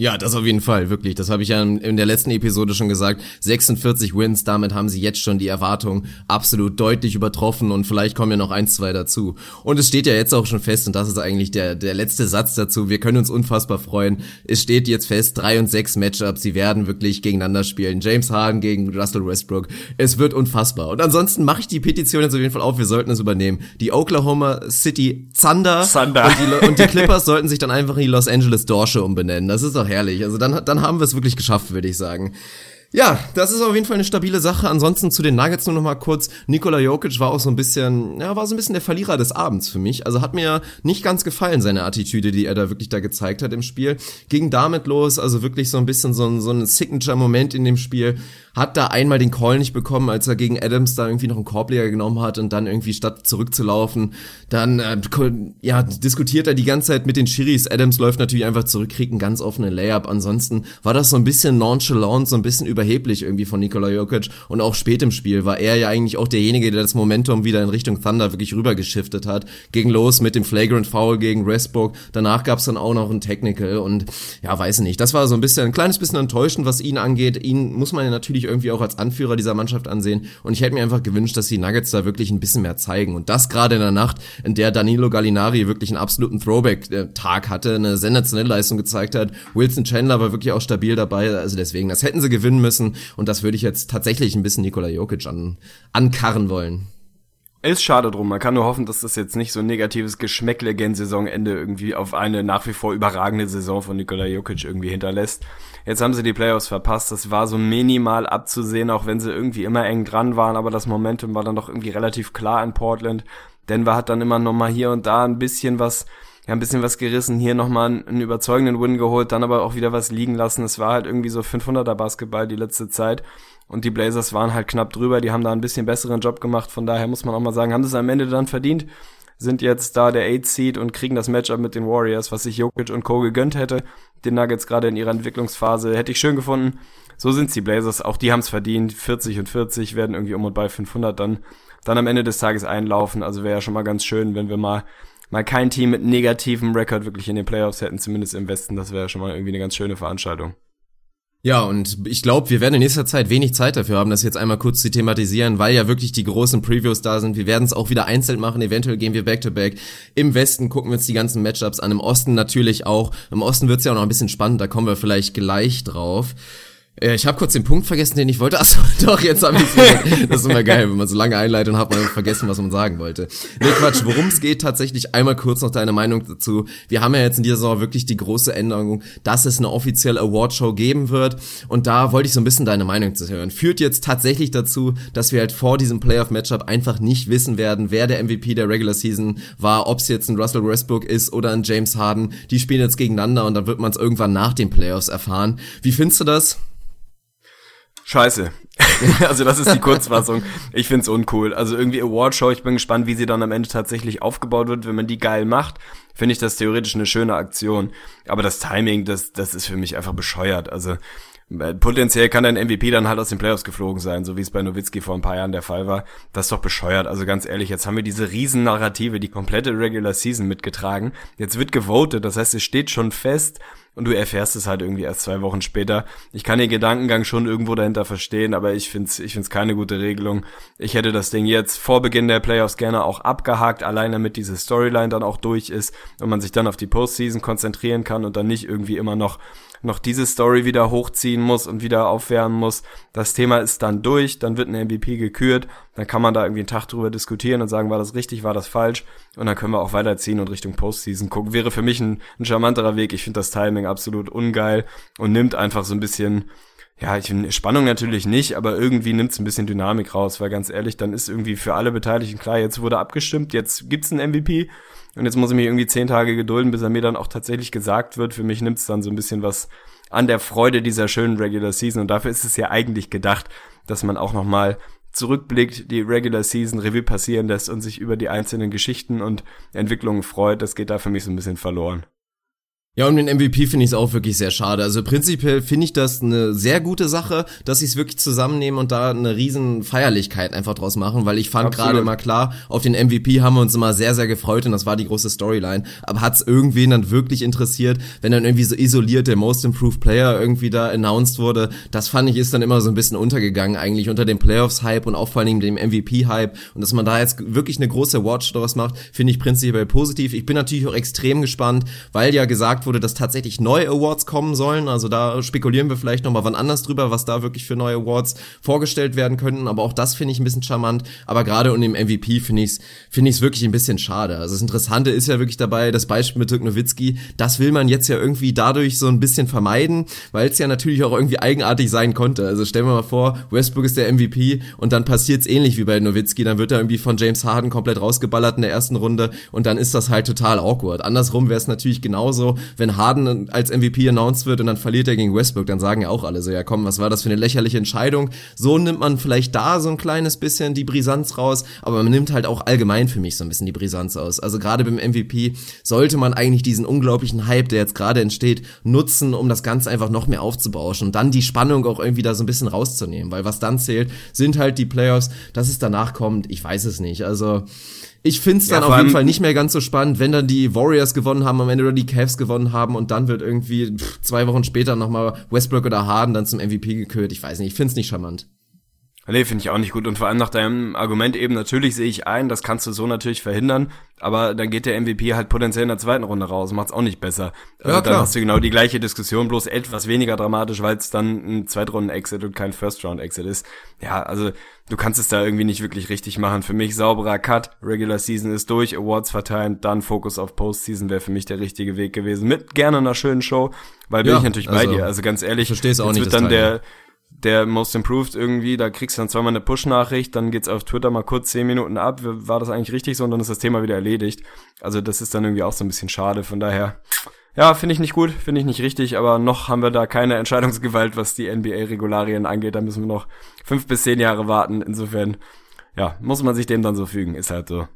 Ja, das auf jeden Fall, wirklich. Das habe ich ja in der letzten Episode schon gesagt. 46 Wins, damit haben sie jetzt schon die Erwartung absolut deutlich übertroffen und vielleicht kommen ja noch eins, zwei dazu. Und es steht ja jetzt auch schon fest, und das ist eigentlich der, der letzte Satz dazu. Wir können uns unfassbar freuen. Es steht jetzt fest, drei und sechs Matchups, sie werden wirklich gegeneinander spielen. James Harden gegen Russell Westbrook. Es wird unfassbar. Und ansonsten mache ich die Petition jetzt auf jeden Fall auf, wir sollten es übernehmen. Die Oklahoma City Thunder, Thunder. Und, die, und die Clippers sollten sich dann einfach in die Los Angeles Dorsche umbenennen. Das ist doch herrlich. Also dann, dann haben wir es wirklich geschafft, würde ich sagen. Ja, das ist auf jeden Fall eine stabile Sache. Ansonsten zu den Nuggets nur noch mal kurz. Nikola Jokic war auch so ein bisschen, ja, war so ein bisschen der Verlierer des Abends für mich. Also hat mir nicht ganz gefallen, seine Attitüde, die er da wirklich da gezeigt hat im Spiel. Ging damit los, also wirklich so ein bisschen so ein, so ein Signature-Moment in dem Spiel hat da einmal den Call nicht bekommen, als er gegen Adams da irgendwie noch einen Korbleger genommen hat und dann irgendwie statt zurückzulaufen, dann äh, ja, diskutiert er die ganze Zeit mit den Chiris. Adams läuft natürlich einfach zurück, kriegt einen ganz offenen Layup. Ansonsten war das so ein bisschen nonchalant, so ein bisschen überheblich irgendwie von Nikola Jokic und auch spät im Spiel war er ja eigentlich auch derjenige, der das Momentum wieder in Richtung Thunder wirklich rübergeschiftet hat. Ging los mit dem Flagrant Foul gegen Westbrook. Danach gab's dann auch noch ein Technical und ja, weiß nicht. Das war so ein bisschen ein kleines bisschen enttäuschend, was ihn angeht. Ihn muss man ja natürlich natürlich irgendwie auch als Anführer dieser Mannschaft ansehen. Und ich hätte mir einfach gewünscht, dass die Nuggets da wirklich ein bisschen mehr zeigen. Und das gerade in der Nacht, in der Danilo Gallinari wirklich einen absoluten Throwback-Tag hatte, eine sensationelle Leistung gezeigt hat. Wilson Chandler war wirklich auch stabil dabei. Also deswegen, das hätten sie gewinnen müssen. Und das würde ich jetzt tatsächlich ein bisschen Nikola Jokic an, ankarren wollen. Ist schade drum. Man kann nur hoffen, dass das jetzt nicht so ein negatives Geschmäckle gen Saisonende irgendwie auf eine nach wie vor überragende Saison von Nikola Jokic irgendwie hinterlässt. Jetzt haben sie die Playoffs verpasst. Das war so minimal abzusehen, auch wenn sie irgendwie immer eng dran waren, aber das Momentum war dann doch irgendwie relativ klar in Portland. Denver hat dann immer noch mal hier und da ein bisschen was ja, ein bisschen was gerissen, hier nochmal einen überzeugenden Win geholt, dann aber auch wieder was liegen lassen. Es war halt irgendwie so 500er Basketball die letzte Zeit und die Blazers waren halt knapp drüber, die haben da ein bisschen besseren Job gemacht, von daher muss man auch mal sagen, haben sie es am Ende dann verdient, sind jetzt da der 8 Seed und kriegen das Matchup mit den Warriors, was sich Jokic und Co. gegönnt hätte. Den Nuggets gerade in ihrer Entwicklungsphase hätte ich schön gefunden. So sind die Blazers, auch die haben es verdient. 40 und 40 werden irgendwie um und bei 500 dann, dann am Ende des Tages einlaufen. Also wäre ja schon mal ganz schön, wenn wir mal mal kein Team mit negativem Rekord wirklich in den Playoffs hätten, zumindest im Westen. Das wäre schon mal irgendwie eine ganz schöne Veranstaltung. Ja, und ich glaube, wir werden in nächster Zeit wenig Zeit dafür haben, das jetzt einmal kurz zu thematisieren, weil ja wirklich die großen Previews da sind. Wir werden es auch wieder einzeln machen, eventuell gehen wir back-to-back. -back. Im Westen gucken wir uns die ganzen Matchups an, im Osten natürlich auch. Im Osten wird's ja auch noch ein bisschen spannend, da kommen wir vielleicht gleich drauf. Ja, ich habe kurz den Punkt vergessen, den ich wollte. Achso, doch, jetzt habe ich Das ist immer geil, wenn man so lange einleitet und hat man vergessen, was man sagen wollte. Nee, Quatsch, worum es geht tatsächlich, einmal kurz noch deine Meinung dazu. Wir haben ja jetzt in dieser Saison wirklich die große Änderung, dass es eine offizielle Awardshow geben wird. Und da wollte ich so ein bisschen deine Meinung zu hören. Führt jetzt tatsächlich dazu, dass wir halt vor diesem Playoff-Matchup einfach nicht wissen werden, wer der MVP der Regular Season war, ob es jetzt ein Russell Westbrook ist oder ein James Harden. Die spielen jetzt gegeneinander und dann wird man es irgendwann nach den Playoffs erfahren. Wie findest du das? Scheiße. also das ist die Kurzfassung. Ich find's uncool. Also irgendwie Awardshow, ich bin gespannt, wie sie dann am Ende tatsächlich aufgebaut wird. Wenn man die geil macht, finde ich das theoretisch eine schöne Aktion. Aber das Timing, das, das ist für mich einfach bescheuert. Also potenziell kann ein MVP dann halt aus den Playoffs geflogen sein, so wie es bei Nowitzki vor ein paar Jahren der Fall war. Das ist doch bescheuert. Also ganz ehrlich, jetzt haben wir diese riesen Narrative, die komplette Regular Season mitgetragen. Jetzt wird gewotet, das heißt, es steht schon fest, und du erfährst es halt irgendwie erst zwei Wochen später. Ich kann den Gedankengang schon irgendwo dahinter verstehen, aber ich find's, ich find's keine gute Regelung. Ich hätte das Ding jetzt vor Beginn der Playoffs gerne auch abgehakt, allein damit diese Storyline dann auch durch ist und man sich dann auf die Postseason konzentrieren kann und dann nicht irgendwie immer noch noch diese Story wieder hochziehen muss und wieder aufwärmen muss. Das Thema ist dann durch, dann wird ein MVP gekürt, dann kann man da irgendwie einen Tag drüber diskutieren und sagen, war das richtig, war das falsch und dann können wir auch weiterziehen und Richtung Postseason gucken. Wäre für mich ein, ein charmanterer Weg. Ich finde das Timing absolut ungeil und nimmt einfach so ein bisschen ja, ich finde Spannung natürlich nicht, aber irgendwie nimmt es ein bisschen Dynamik raus, weil ganz ehrlich, dann ist irgendwie für alle Beteiligten klar, jetzt wurde abgestimmt, jetzt gibt's einen MVP und jetzt muss ich mich irgendwie zehn Tage gedulden, bis er mir dann auch tatsächlich gesagt wird. Für mich nimmt es dann so ein bisschen was an der Freude dieser schönen Regular Season. Und dafür ist es ja eigentlich gedacht, dass man auch nochmal zurückblickt, die Regular Season Revue passieren lässt und sich über die einzelnen Geschichten und Entwicklungen freut. Das geht da für mich so ein bisschen verloren. Ja, und den MVP finde ich es auch wirklich sehr schade. Also prinzipiell finde ich das eine sehr gute Sache, dass sie es wirklich zusammennehmen und da eine riesen Feierlichkeit einfach draus machen, weil ich fand gerade mal klar, auf den MVP haben wir uns immer sehr, sehr gefreut und das war die große Storyline. Aber hat es irgendwen dann wirklich interessiert, wenn dann irgendwie so isoliert der Most Improved Player irgendwie da announced wurde? Das fand ich ist dann immer so ein bisschen untergegangen eigentlich unter dem Playoffs-Hype und auch vor allem dem MVP-Hype. Und dass man da jetzt wirklich eine große Watch draus macht, finde ich prinzipiell positiv. Ich bin natürlich auch extrem gespannt, weil ja gesagt gesagt wurde, dass tatsächlich neue Awards kommen sollen. Also da spekulieren wir vielleicht nochmal wann anders drüber, was da wirklich für neue Awards vorgestellt werden könnten. Aber auch das finde ich ein bisschen charmant. Aber gerade um dem MVP finde ich es finde wirklich ein bisschen schade. Also das Interessante ist ja wirklich dabei, das Beispiel mit Dirk Nowitzki, das will man jetzt ja irgendwie dadurch so ein bisschen vermeiden, weil es ja natürlich auch irgendwie eigenartig sein konnte. Also stellen wir mal vor, Westbrook ist der MVP und dann passiert es ähnlich wie bei Nowitzki. Dann wird er irgendwie von James Harden komplett rausgeballert in der ersten Runde und dann ist das halt total awkward. Andersrum wäre es natürlich genauso, wenn Harden als MVP announced wird und dann verliert er gegen Westbrook, dann sagen ja auch alle so, ja komm, was war das für eine lächerliche Entscheidung? So nimmt man vielleicht da so ein kleines bisschen die Brisanz raus, aber man nimmt halt auch allgemein für mich so ein bisschen die Brisanz aus. Also gerade beim MVP sollte man eigentlich diesen unglaublichen Hype, der jetzt gerade entsteht, nutzen, um das Ganze einfach noch mehr aufzubauschen und dann die Spannung auch irgendwie da so ein bisschen rauszunehmen, weil was dann zählt, sind halt die Playoffs, dass es danach kommt, ich weiß es nicht. Also ich find's dann ja, auf jeden Fall nicht mehr ganz so spannend, wenn dann die Warriors gewonnen haben am Ende oder die Cavs gewonnen haben und dann wird irgendwie pff, zwei Wochen später nochmal Westbrook oder Harden dann zum MVP gekürt. Ich weiß nicht, ich find's nicht charmant. Nee, finde ich auch nicht gut. Und vor allem nach deinem Argument eben, natürlich sehe ich ein, das kannst du so natürlich verhindern, aber dann geht der MVP halt potenziell in der zweiten Runde raus, macht's auch nicht besser. Ja, also, dann hast du genau die gleiche Diskussion, bloß etwas weniger dramatisch, weil es dann ein Zweitrunden-Exit und kein First-Round-Exit ist. Ja, also du kannst es da irgendwie nicht wirklich richtig machen. Für mich sauberer Cut, Regular Season ist durch, Awards verteilen, dann Fokus auf Postseason wäre für mich der richtige Weg gewesen. Mit gerne einer schönen Show, weil bin ja, ich natürlich bei also, dir. Also ganz ehrlich, versteh's auch nicht, wird dann der der Most Improved irgendwie, da kriegst du dann zweimal eine Push-Nachricht, dann geht's auf Twitter mal kurz zehn Minuten ab, war das eigentlich richtig so und dann ist das Thema wieder erledigt. Also das ist dann irgendwie auch so ein bisschen schade, von daher, ja, finde ich nicht gut, finde ich nicht richtig, aber noch haben wir da keine Entscheidungsgewalt, was die NBA-Regularien angeht, da müssen wir noch fünf bis zehn Jahre warten, insofern, ja, muss man sich dem dann so fügen, ist halt so.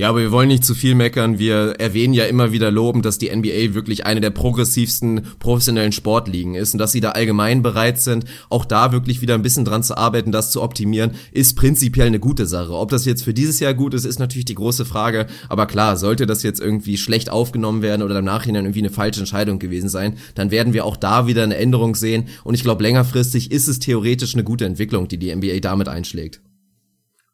Ja, aber wir wollen nicht zu viel meckern. Wir erwähnen ja immer wieder lobend, dass die NBA wirklich eine der progressivsten professionellen Sportligen ist und dass sie da allgemein bereit sind, auch da wirklich wieder ein bisschen dran zu arbeiten, das zu optimieren, ist prinzipiell eine gute Sache. Ob das jetzt für dieses Jahr gut ist, ist natürlich die große Frage. Aber klar, sollte das jetzt irgendwie schlecht aufgenommen werden oder im Nachhinein irgendwie eine falsche Entscheidung gewesen sein, dann werden wir auch da wieder eine Änderung sehen. Und ich glaube, längerfristig ist es theoretisch eine gute Entwicklung, die die NBA damit einschlägt.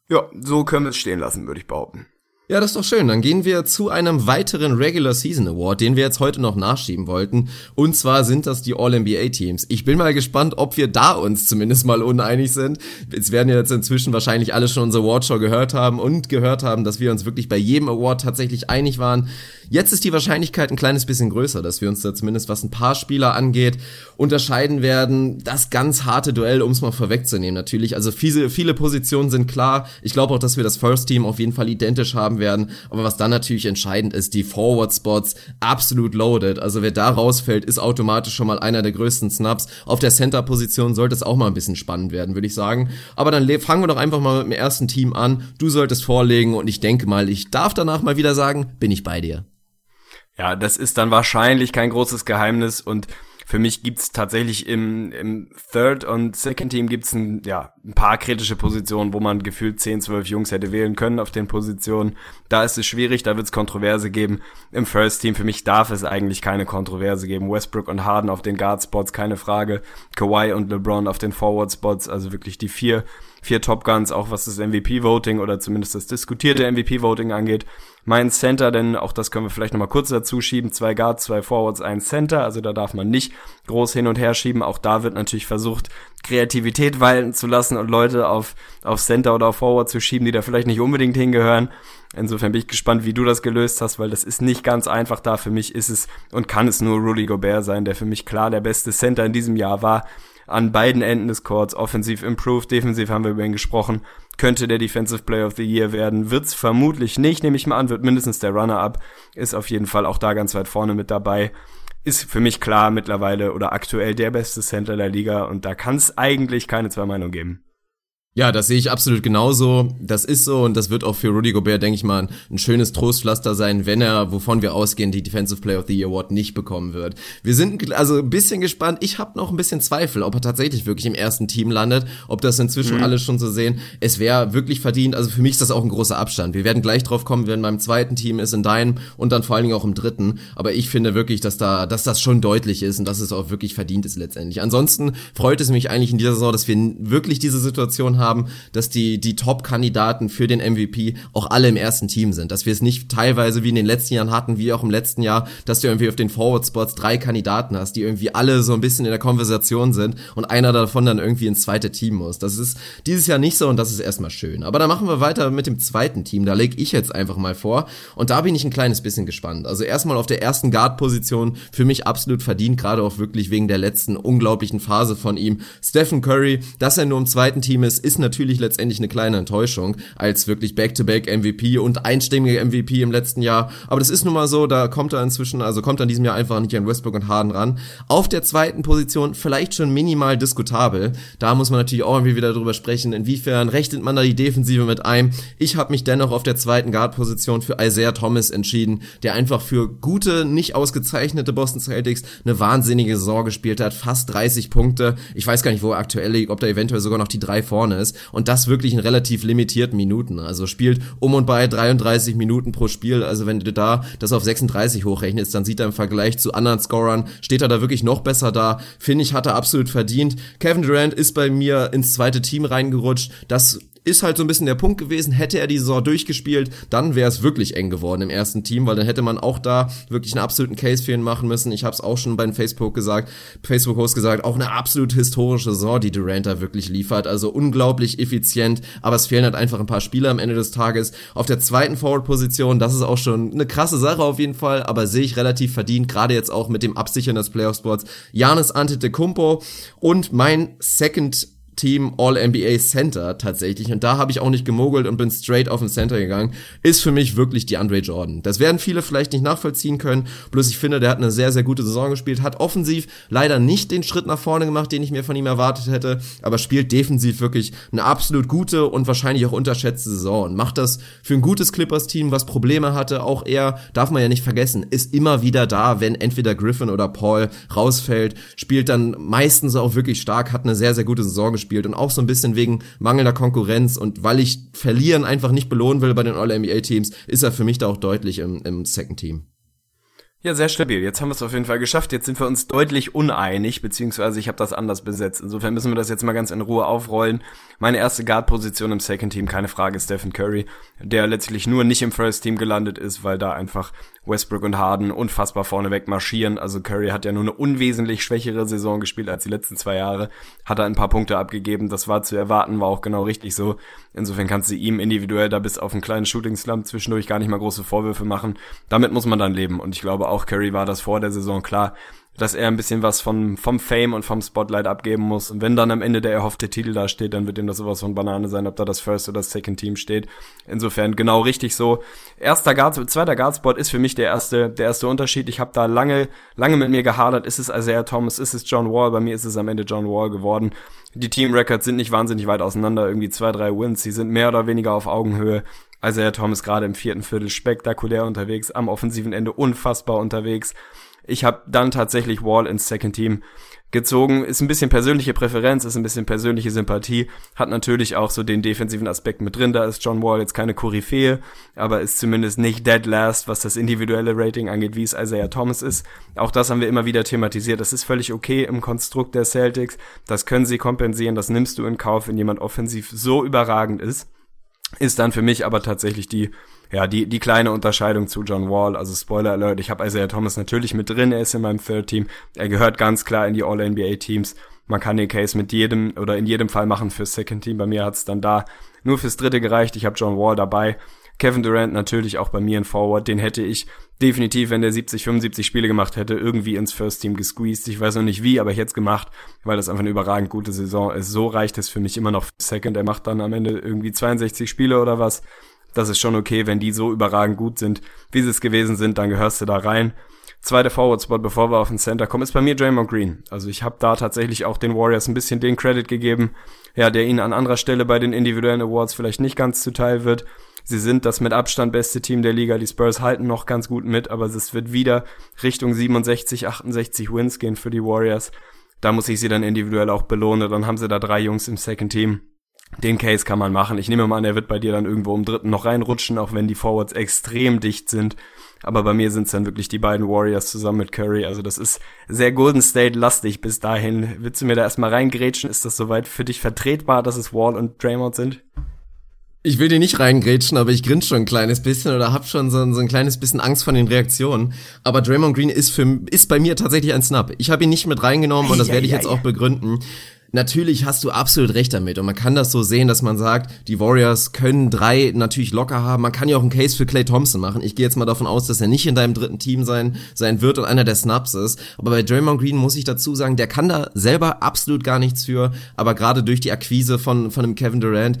Ja, so können wir es stehen lassen, würde ich behaupten. Ja, das ist doch schön. Dann gehen wir zu einem weiteren Regular Season Award, den wir jetzt heute noch nachschieben wollten. Und zwar sind das die All-NBA-Teams. Ich bin mal gespannt, ob wir da uns zumindest mal uneinig sind. Es werden ja jetzt inzwischen wahrscheinlich alle schon unsere Awardshow gehört haben und gehört haben, dass wir uns wirklich bei jedem Award tatsächlich einig waren. Jetzt ist die Wahrscheinlichkeit ein kleines bisschen größer, dass wir uns da zumindest was ein paar Spieler angeht, unterscheiden werden. Das ganz harte Duell, um es mal vorwegzunehmen, natürlich. Also viele, viele Positionen sind klar. Ich glaube auch, dass wir das First Team auf jeden Fall identisch haben werden. Aber was dann natürlich entscheidend ist, die Forward Spots absolut loaded. Also wer da rausfällt, ist automatisch schon mal einer der größten Snaps. Auf der Center-Position sollte es auch mal ein bisschen spannend werden, würde ich sagen. Aber dann fangen wir doch einfach mal mit dem ersten Team an. Du solltest vorlegen und ich denke mal, ich darf danach mal wieder sagen, bin ich bei dir. Ja, das ist dann wahrscheinlich kein großes Geheimnis und für mich gibt's tatsächlich im, im Third und Second Team gibt's ein, ja, ein paar kritische Positionen, wo man gefühlt 10, 12 Jungs hätte wählen können auf den Positionen. Da ist es schwierig, da wird's Kontroverse geben. Im First Team für mich darf es eigentlich keine Kontroverse geben. Westbrook und Harden auf den Guard Spots, keine Frage. Kawhi und LeBron auf den Forward Spots, also wirklich die vier vier Top Guns, auch was das MVP-Voting oder zumindest das diskutierte MVP-Voting angeht. Mein Center, denn auch das können wir vielleicht nochmal kurz dazu schieben, zwei Guards, zwei Forwards, ein Center, also da darf man nicht groß hin und her schieben. Auch da wird natürlich versucht, Kreativität walten zu lassen und Leute auf, auf Center oder auf Forward zu schieben, die da vielleicht nicht unbedingt hingehören. Insofern bin ich gespannt, wie du das gelöst hast, weil das ist nicht ganz einfach da. Für mich ist es und kann es nur Rudy Gobert sein, der für mich klar der beste Center in diesem Jahr war an beiden Enden des Courts. Offensiv improved, defensiv haben wir über ihn gesprochen. Könnte der Defensive Player of the Year werden. Wird's vermutlich nicht, nehme ich mal an. Wird mindestens der Runner-Up. Ist auf jeden Fall auch da ganz weit vorne mit dabei. Ist für mich klar mittlerweile oder aktuell der beste Center der Liga und da kann es eigentlich keine zwei Meinungen geben. Ja, das sehe ich absolut genauso. Das ist so und das wird auch für Rudy Gobert, denke ich mal, ein schönes Trostpflaster sein, wenn er, wovon wir ausgehen, die Defensive Player of the Year Award nicht bekommen wird. Wir sind also ein bisschen gespannt. Ich habe noch ein bisschen Zweifel, ob er tatsächlich wirklich im ersten Team landet, ob das inzwischen mhm. alle schon so sehen. Es wäre wirklich verdient. Also für mich ist das auch ein großer Abstand. Wir werden gleich drauf kommen, wenn beim zweiten Team ist, in deinem und dann vor allen Dingen auch im dritten. Aber ich finde wirklich, dass da, dass das schon deutlich ist und dass es auch wirklich verdient ist letztendlich. Ansonsten freut es mich eigentlich in dieser Saison, dass wir wirklich diese Situation haben haben, dass die, die Top-Kandidaten für den MVP auch alle im ersten Team sind. Dass wir es nicht teilweise wie in den letzten Jahren hatten, wie auch im letzten Jahr, dass du irgendwie auf den Forward-Spots drei Kandidaten hast, die irgendwie alle so ein bisschen in der Konversation sind und einer davon dann irgendwie ins zweite Team muss. Das ist dieses Jahr nicht so und das ist erstmal schön. Aber dann machen wir weiter mit dem zweiten Team. Da lege ich jetzt einfach mal vor. Und da bin ich ein kleines bisschen gespannt. Also erstmal auf der ersten Guard-Position für mich absolut verdient, gerade auch wirklich wegen der letzten unglaublichen Phase von ihm. Stephen Curry, dass er nur im zweiten Team ist, ist natürlich letztendlich eine kleine Enttäuschung als wirklich Back-to-Back MVP und einstimmiger MVP im letzten Jahr. Aber das ist nun mal so, da kommt er inzwischen, also kommt er in diesem Jahr einfach nicht an Westbrook und Harden ran. Auf der zweiten Position vielleicht schon minimal diskutabel. Da muss man natürlich auch irgendwie wieder drüber sprechen, inwiefern rechnet man da die Defensive mit ein. Ich habe mich dennoch auf der zweiten Guard-Position für Isaiah Thomas entschieden, der einfach für gute, nicht ausgezeichnete Boston Celtics eine wahnsinnige Saison gespielt hat, fast 30 Punkte. Ich weiß gar nicht, wo er aktuell liegt, ob da eventuell sogar noch die drei vorne ist und das wirklich in relativ limitierten Minuten. Also spielt um und bei 33 Minuten pro Spiel. Also wenn du da das auf 36 hochrechnest, dann sieht er im Vergleich zu anderen Scorern, steht er da wirklich noch besser da. Finde ich, hat er absolut verdient. Kevin Durant ist bei mir ins zweite Team reingerutscht. Das ist halt so ein bisschen der Punkt gewesen, hätte er die Saison durchgespielt, dann wäre es wirklich eng geworden im ersten Team, weil dann hätte man auch da wirklich einen absoluten Case für ihn machen müssen. Ich habe es auch schon beim Facebook gesagt, Facebook-Host gesagt, auch eine absolut historische Saison, die Durant da wirklich liefert. Also unglaublich effizient, aber es fehlen halt einfach ein paar Spieler am Ende des Tages. Auf der zweiten Forward-Position, das ist auch schon eine krasse Sache auf jeden Fall, aber sehe ich relativ verdient, gerade jetzt auch mit dem Absichern des Playoff-Spots. Janis Antetokounmpo und mein Second Team All-NBA Center tatsächlich. Und da habe ich auch nicht gemogelt und bin straight auf den Center gegangen. Ist für mich wirklich die Andre Jordan. Das werden viele vielleicht nicht nachvollziehen können. Bloß ich finde, der hat eine sehr, sehr gute Saison gespielt. Hat offensiv leider nicht den Schritt nach vorne gemacht, den ich mir von ihm erwartet hätte. Aber spielt defensiv wirklich eine absolut gute und wahrscheinlich auch unterschätzte Saison. Und macht das für ein gutes Clippers-Team, was Probleme hatte. Auch er, darf man ja nicht vergessen, ist immer wieder da, wenn entweder Griffin oder Paul rausfällt. Spielt dann meistens auch wirklich stark, hat eine sehr, sehr gute Saison gespielt gespielt und auch so ein bisschen wegen mangelnder Konkurrenz und weil ich Verlieren einfach nicht belohnen will bei den All-NBA-Teams, ist er für mich da auch deutlich im, im Second Team. Ja, sehr stabil. Jetzt haben wir es auf jeden Fall geschafft. Jetzt sind wir uns deutlich uneinig, beziehungsweise ich habe das anders besetzt. Insofern müssen wir das jetzt mal ganz in Ruhe aufrollen. Meine erste Guard-Position im Second Team, keine Frage, Stephen Curry, der letztlich nur nicht im First Team gelandet ist, weil da einfach Westbrook und Harden unfassbar vorneweg marschieren. Also Curry hat ja nur eine unwesentlich schwächere Saison gespielt als die letzten zwei Jahre. Hat er ein paar Punkte abgegeben. Das war zu erwarten, war auch genau richtig so. Insofern kannst du ihm individuell da bis auf einen kleinen Shooting-Slump zwischendurch gar nicht mal große Vorwürfe machen. Damit muss man dann leben. Und ich glaube auch Curry war das vor der Saison klar dass er ein bisschen was von, vom Fame und vom Spotlight abgeben muss. Und wenn dann am Ende der erhoffte Titel da steht, dann wird ihm das sowas von Banane sein, ob da das First oder das Second Team steht. Insofern genau richtig so. Erster Guard, zweiter Guardspot ist für mich der erste, der erste Unterschied. Ich habe da lange, lange mit mir gehadert. Ist es Isaiah Thomas? Ist es John Wall? Bei mir ist es am Ende John Wall geworden. Die Team Records sind nicht wahnsinnig weit auseinander. Irgendwie zwei, drei Wins. Sie sind mehr oder weniger auf Augenhöhe. Isaiah Thomas gerade im vierten Viertel spektakulär unterwegs, am offensiven Ende unfassbar unterwegs. Ich habe dann tatsächlich Wall ins Second Team gezogen. Ist ein bisschen persönliche Präferenz, ist ein bisschen persönliche Sympathie, hat natürlich auch so den defensiven Aspekt mit drin. Da ist John Wall jetzt keine Koryphäe, aber ist zumindest nicht dead last, was das individuelle Rating angeht, wie es Isaiah Thomas ist. Auch das haben wir immer wieder thematisiert. Das ist völlig okay im Konstrukt der Celtics. Das können sie kompensieren, das nimmst du in Kauf, wenn jemand offensiv so überragend ist. Ist dann für mich aber tatsächlich die ja, die, die kleine Unterscheidung zu John Wall, also Spoiler Alert, ich habe Isaiah Thomas natürlich mit drin, er ist in meinem Third Team, er gehört ganz klar in die All-NBA-Teams. Man kann den Case mit jedem oder in jedem Fall machen fürs Second Team. Bei mir hat's dann da nur fürs dritte gereicht. Ich habe John Wall dabei. Kevin Durant natürlich auch bei mir in Forward. Den hätte ich definitiv, wenn der 70, 75 Spiele gemacht hätte, irgendwie ins First Team gesqueezed. Ich weiß noch nicht wie, aber ich hätte es gemacht, weil das einfach eine überragend gute Saison ist. So reicht es für mich immer noch für Second. Er macht dann am Ende irgendwie 62 Spiele oder was das ist schon okay, wenn die so überragend gut sind, wie sie es gewesen sind, dann gehörst du da rein. Zweiter Forward-Spot, bevor wir auf den Center kommen, ist bei mir Draymond Green. Also ich habe da tatsächlich auch den Warriors ein bisschen den Credit gegeben, ja, der ihnen an anderer Stelle bei den individuellen Awards vielleicht nicht ganz zuteil wird. Sie sind das mit Abstand beste Team der Liga. Die Spurs halten noch ganz gut mit, aber es wird wieder Richtung 67, 68 Wins gehen für die Warriors. Da muss ich sie dann individuell auch belohnen. Dann haben sie da drei Jungs im Second Team den Case kann man machen. Ich nehme mal an, er wird bei dir dann irgendwo im dritten noch reinrutschen, auch wenn die Forwards extrem dicht sind. Aber bei mir sind es dann wirklich die beiden Warriors zusammen mit Curry. Also das ist sehr Golden State lastig bis dahin. Willst du mir da erstmal reingrätschen? Ist das soweit für dich vertretbar, dass es Wall und Draymond sind? Ich will dir nicht reingrätschen, aber ich grinse schon ein kleines bisschen oder hab schon so, so ein kleines bisschen Angst von den Reaktionen. Aber Draymond Green ist für ist bei mir tatsächlich ein Snap. Ich habe ihn nicht mit reingenommen und das werde ich jetzt auch begründen. Natürlich hast du absolut recht damit und man kann das so sehen, dass man sagt, die Warriors können drei natürlich locker haben. Man kann ja auch einen Case für Clay Thompson machen. Ich gehe jetzt mal davon aus, dass er nicht in deinem dritten Team sein, sein wird und einer der Snaps ist. Aber bei Draymond Green muss ich dazu sagen, der kann da selber absolut gar nichts für. Aber gerade durch die Akquise von, von dem Kevin Durant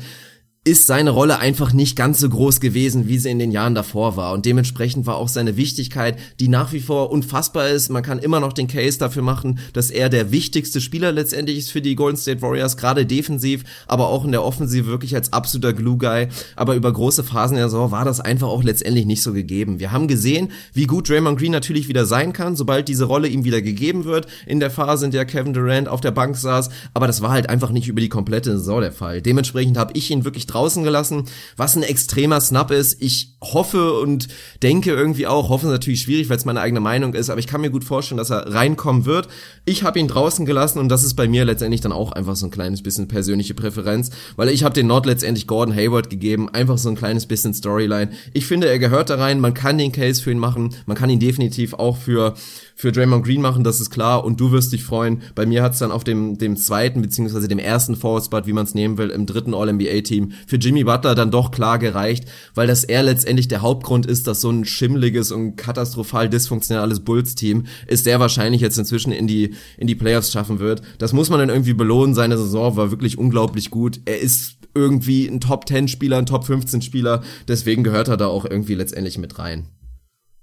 ist seine Rolle einfach nicht ganz so groß gewesen, wie sie in den Jahren davor war. Und dementsprechend war auch seine Wichtigkeit, die nach wie vor unfassbar ist. Man kann immer noch den Case dafür machen, dass er der wichtigste Spieler letztendlich ist für die Golden State Warriors, gerade defensiv, aber auch in der Offensive wirklich als absoluter Glue-Guy. Aber über große Phasen der Saison war das einfach auch letztendlich nicht so gegeben. Wir haben gesehen, wie gut Draymond Green natürlich wieder sein kann, sobald diese Rolle ihm wieder gegeben wird, in der Phase, in der Kevin Durant auf der Bank saß. Aber das war halt einfach nicht über die komplette Saison der Fall. Dementsprechend habe ich ihn wirklich draußen gelassen, was ein extremer Snap ist. Ich hoffe und denke irgendwie auch, hoffe natürlich schwierig, weil es meine eigene Meinung ist, aber ich kann mir gut vorstellen, dass er reinkommen wird. Ich habe ihn draußen gelassen und das ist bei mir letztendlich dann auch einfach so ein kleines bisschen persönliche Präferenz, weil ich habe den Nord letztendlich Gordon Hayward gegeben, einfach so ein kleines bisschen Storyline. Ich finde, er gehört da rein, man kann den Case für ihn machen, man kann ihn definitiv auch für für Draymond Green machen, das ist klar und du wirst dich freuen. Bei mir hat's dann auf dem dem zweiten beziehungsweise dem ersten Forward Spot, wie man es nehmen will, im dritten All NBA Team für Jimmy Butler dann doch klar gereicht, weil das er letztendlich der Hauptgrund ist, dass so ein schimmliges und katastrophal dysfunktionales Bulls Team ist sehr wahrscheinlich jetzt inzwischen in die in die Playoffs schaffen wird. Das muss man dann irgendwie belohnen. Seine Saison war wirklich unglaublich gut. Er ist irgendwie ein Top 10 Spieler, ein Top 15 Spieler, deswegen gehört er da auch irgendwie letztendlich mit rein.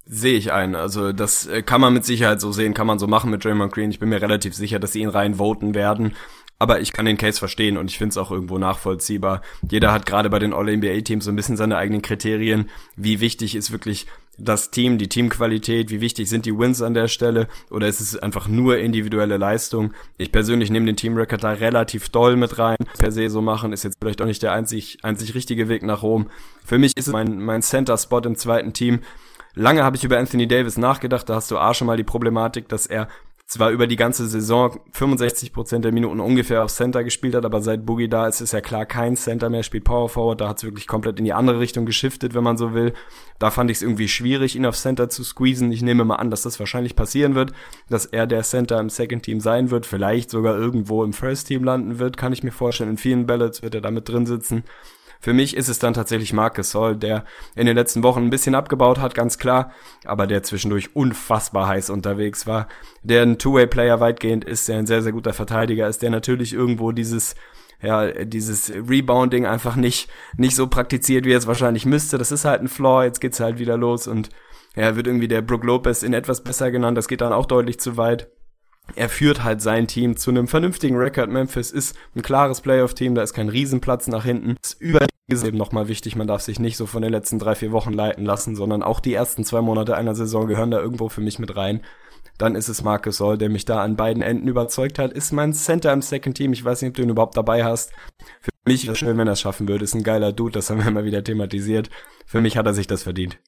Sehe ich ein. Also das äh, kann man mit Sicherheit so sehen, kann man so machen mit Draymond Green. Ich bin mir relativ sicher, dass sie ihn rein voten werden. Aber ich kann den Case verstehen und ich finde es auch irgendwo nachvollziehbar. Jeder hat gerade bei den All-NBA-Teams so ein bisschen seine eigenen Kriterien. Wie wichtig ist wirklich das Team, die Teamqualität, wie wichtig sind die Wins an der Stelle oder ist es einfach nur individuelle Leistung? Ich persönlich nehme den Teamrecord da relativ doll mit rein. Per se so machen ist jetzt vielleicht auch nicht der einzig, einzig richtige Weg nach Rom. Für mich ist es mein, mein Center-Spot im zweiten Team Lange habe ich über Anthony Davis nachgedacht, da hast du A schon mal die Problematik, dass er zwar über die ganze Saison 65% der Minuten ungefähr auf Center gespielt hat, aber seit Boogie da ist, ist ja klar kein Center mehr, spielt Power Forward, da hat es wirklich komplett in die andere Richtung geschiftet, wenn man so will. Da fand ich es irgendwie schwierig, ihn auf Center zu squeezen. Ich nehme mal an, dass das wahrscheinlich passieren wird, dass er der Center im Second Team sein wird, vielleicht sogar irgendwo im First Team landen wird, kann ich mir vorstellen. In vielen Ballots wird er damit drin sitzen. Für mich ist es dann tatsächlich Marcus Sol, der in den letzten Wochen ein bisschen abgebaut hat, ganz klar, aber der zwischendurch unfassbar heiß unterwegs war, der ein Two-Way-Player weitgehend ist, der ein sehr, sehr guter Verteidiger ist, der natürlich irgendwo dieses ja, dieses Rebounding einfach nicht, nicht so praktiziert, wie er es wahrscheinlich müsste. Das ist halt ein Flaw, jetzt geht's halt wieder los und ja, wird irgendwie der Brook Lopez in etwas besser genannt, das geht dann auch deutlich zu weit er führt halt sein Team zu einem vernünftigen Record. Memphis ist ein klares Playoff-Team, da ist kein Riesenplatz nach hinten. Ist über eben nochmal wichtig, man darf sich nicht so von den letzten drei, vier Wochen leiten lassen, sondern auch die ersten zwei Monate einer Saison gehören da irgendwo für mich mit rein. Dann ist es Marcus Soll, der mich da an beiden Enden überzeugt hat. Ist mein Center im Second Team. Ich weiß nicht, ob du ihn überhaupt dabei hast. Für mich wäre es schön, wenn er es schaffen würde. Ist ein geiler Dude, das haben wir immer wieder thematisiert. Für mich hat er sich das verdient.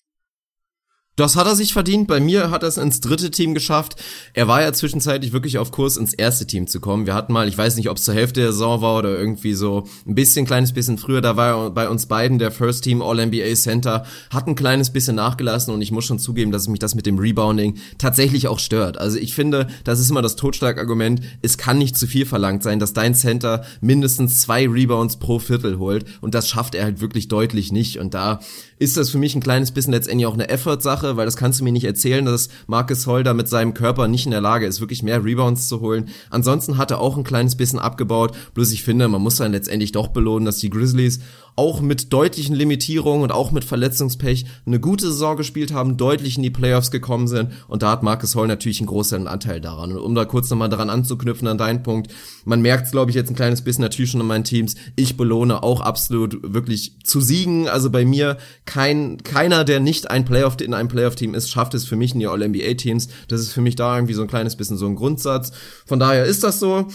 Das hat er sich verdient. Bei mir hat er es ins dritte Team geschafft. Er war ja zwischenzeitlich wirklich auf Kurs, ins erste Team zu kommen. Wir hatten mal, ich weiß nicht, ob es zur Hälfte der Saison war oder irgendwie so ein bisschen, kleines bisschen früher, da war er bei uns beiden der First Team All-NBA Center, hat ein kleines bisschen nachgelassen und ich muss schon zugeben, dass mich das mit dem Rebounding tatsächlich auch stört. Also ich finde, das ist immer das Totschlagargument. Es kann nicht zu viel verlangt sein, dass dein Center mindestens zwei Rebounds pro Viertel holt und das schafft er halt wirklich deutlich nicht und da ist das für mich ein kleines bisschen letztendlich auch eine Effort-Sache, weil das kannst du mir nicht erzählen, dass Marcus Holder mit seinem Körper nicht in der Lage ist, wirklich mehr Rebounds zu holen. Ansonsten hat er auch ein kleines bisschen abgebaut, bloß ich finde, man muss dann letztendlich doch belohnen, dass die Grizzlies auch mit deutlichen Limitierungen und auch mit Verletzungspech eine gute Saison gespielt haben, deutlich in die Playoffs gekommen sind und da hat Marcus Holl natürlich einen großen Anteil daran. Und um da kurz nochmal daran anzuknüpfen an deinen Punkt, man merkt es, glaube ich, jetzt ein kleines bisschen natürlich schon in meinen Teams, ich belohne auch absolut wirklich zu siegen. Also bei mir kein, keiner, der nicht ein Playoff in einem Playoff-Team ist, schafft es für mich in die All-NBA-Teams. Das ist für mich da irgendwie so ein kleines bisschen so ein Grundsatz. Von daher ist das so.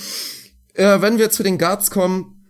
Äh, wenn wir zu den Guards kommen,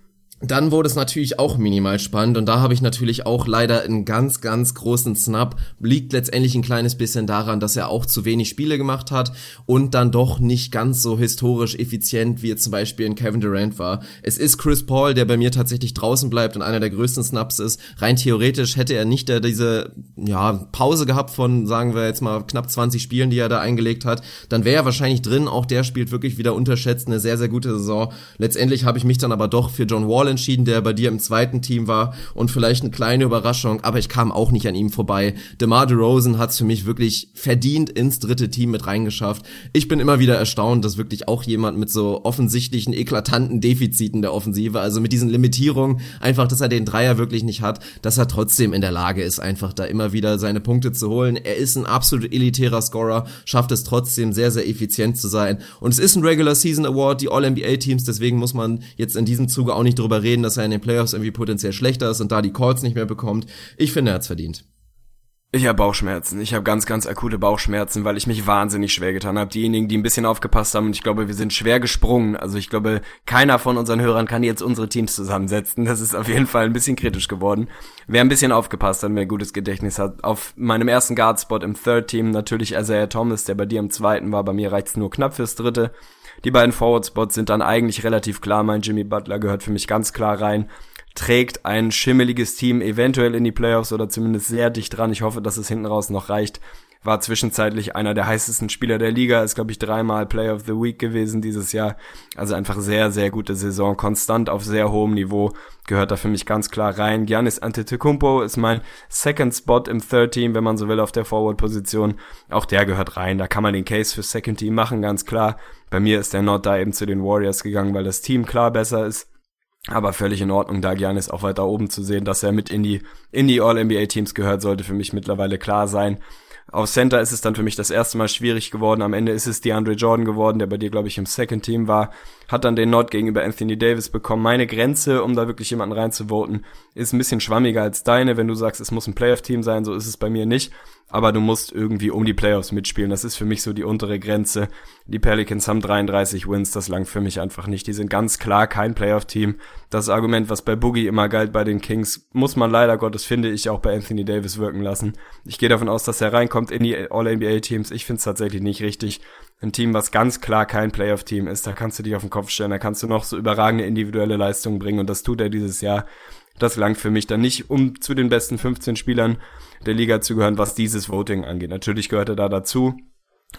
dann wurde es natürlich auch minimal spannend und da habe ich natürlich auch leider einen ganz, ganz großen Snap. Liegt letztendlich ein kleines bisschen daran, dass er auch zu wenig Spiele gemacht hat und dann doch nicht ganz so historisch effizient, wie jetzt zum Beispiel in Kevin Durant war. Es ist Chris Paul, der bei mir tatsächlich draußen bleibt und einer der größten Snaps ist. Rein theoretisch hätte er nicht diese ja, Pause gehabt von, sagen wir jetzt mal, knapp 20 Spielen, die er da eingelegt hat, dann wäre er wahrscheinlich drin. Auch der spielt wirklich wieder unterschätzt eine sehr, sehr gute Saison. Letztendlich habe ich mich dann aber doch für John Wall entschieden, der bei dir im zweiten Team war und vielleicht eine kleine Überraschung, aber ich kam auch nicht an ihm vorbei. DeMar DeRozan hat es für mich wirklich verdient ins dritte Team mit reingeschafft. Ich bin immer wieder erstaunt, dass wirklich auch jemand mit so offensichtlichen, eklatanten Defiziten der Offensive, also mit diesen Limitierungen, einfach, dass er den Dreier wirklich nicht hat, dass er trotzdem in der Lage ist, einfach da immer wieder seine Punkte zu holen. Er ist ein absolut elitärer Scorer, schafft es trotzdem sehr, sehr effizient zu sein. Und es ist ein Regular Season Award, die All-NBA-Teams, deswegen muss man jetzt in diesem Zuge auch nicht reden, dass er in den Playoffs irgendwie potenziell schlechter ist und da die Calls nicht mehr bekommt. Ich finde, er hat's verdient. Ich habe Bauchschmerzen. Ich habe ganz, ganz akute Bauchschmerzen, weil ich mich wahnsinnig schwer getan habe. Diejenigen, die ein bisschen aufgepasst haben, und ich glaube, wir sind schwer gesprungen. Also ich glaube, keiner von unseren Hörern kann jetzt unsere Teams zusammensetzen. Das ist auf jeden Fall ein bisschen kritisch geworden. Wer ein bisschen aufgepasst hat, wer ein gutes Gedächtnis hat, auf meinem ersten Guardspot im Third Team natürlich Isaiah Thomas, der bei dir im zweiten war. Bei mir reicht's nur knapp fürs dritte. Die beiden Forward-Spots sind dann eigentlich relativ klar. Mein Jimmy Butler gehört für mich ganz klar rein. Trägt ein schimmeliges Team eventuell in die Playoffs oder zumindest sehr dicht dran. Ich hoffe, dass es hinten raus noch reicht war zwischenzeitlich einer der heißesten Spieler der Liga, ist glaube ich dreimal Player of the Week gewesen dieses Jahr. Also einfach sehr, sehr gute Saison, konstant auf sehr hohem Niveau, gehört da für mich ganz klar rein. Giannis Antetokounmpo ist mein Second Spot im Third Team, wenn man so will, auf der Forward-Position. Auch der gehört rein, da kann man den Case für Second Team machen, ganz klar. Bei mir ist der Nord da eben zu den Warriors gegangen, weil das Team klar besser ist. Aber völlig in Ordnung, da Giannis auch weiter oben zu sehen, dass er mit in die, in die All-NBA-Teams gehört, sollte für mich mittlerweile klar sein. Auf Center ist es dann für mich das erste Mal schwierig geworden. Am Ende ist es DeAndre Jordan geworden, der bei dir, glaube ich, im Second Team war. Hat dann den Nod gegenüber Anthony Davis bekommen. Meine Grenze, um da wirklich jemanden reinzuvoten, ist ein bisschen schwammiger als deine. Wenn du sagst, es muss ein Playoff-Team sein, so ist es bei mir nicht. aber du musst irgendwie um die Playoffs mitspielen. Das ist für mich so die untere Grenze. Die Pelicans haben 33 Wins, das langt für mich einfach nicht. Die sind ganz klar kein Playoff-Team. Das Argument, was bei Boogie immer galt bei den Kings, muss man leider Gottes, finde ich, auch bei Anthony Davis wirken lassen. Ich gehe davon aus, dass er reinkommt in die All-NBA-Teams. Ich finde es tatsächlich nicht richtig. Ein Team, was ganz klar kein Playoff-Team ist, da kannst du dich auf den Kopf stellen, da kannst du noch so überragende individuelle Leistungen bringen und das tut er dieses Jahr. Das langt für mich dann nicht, um zu den besten 15 Spielern der Liga zu gehören, was dieses Voting angeht. Natürlich gehört er da dazu,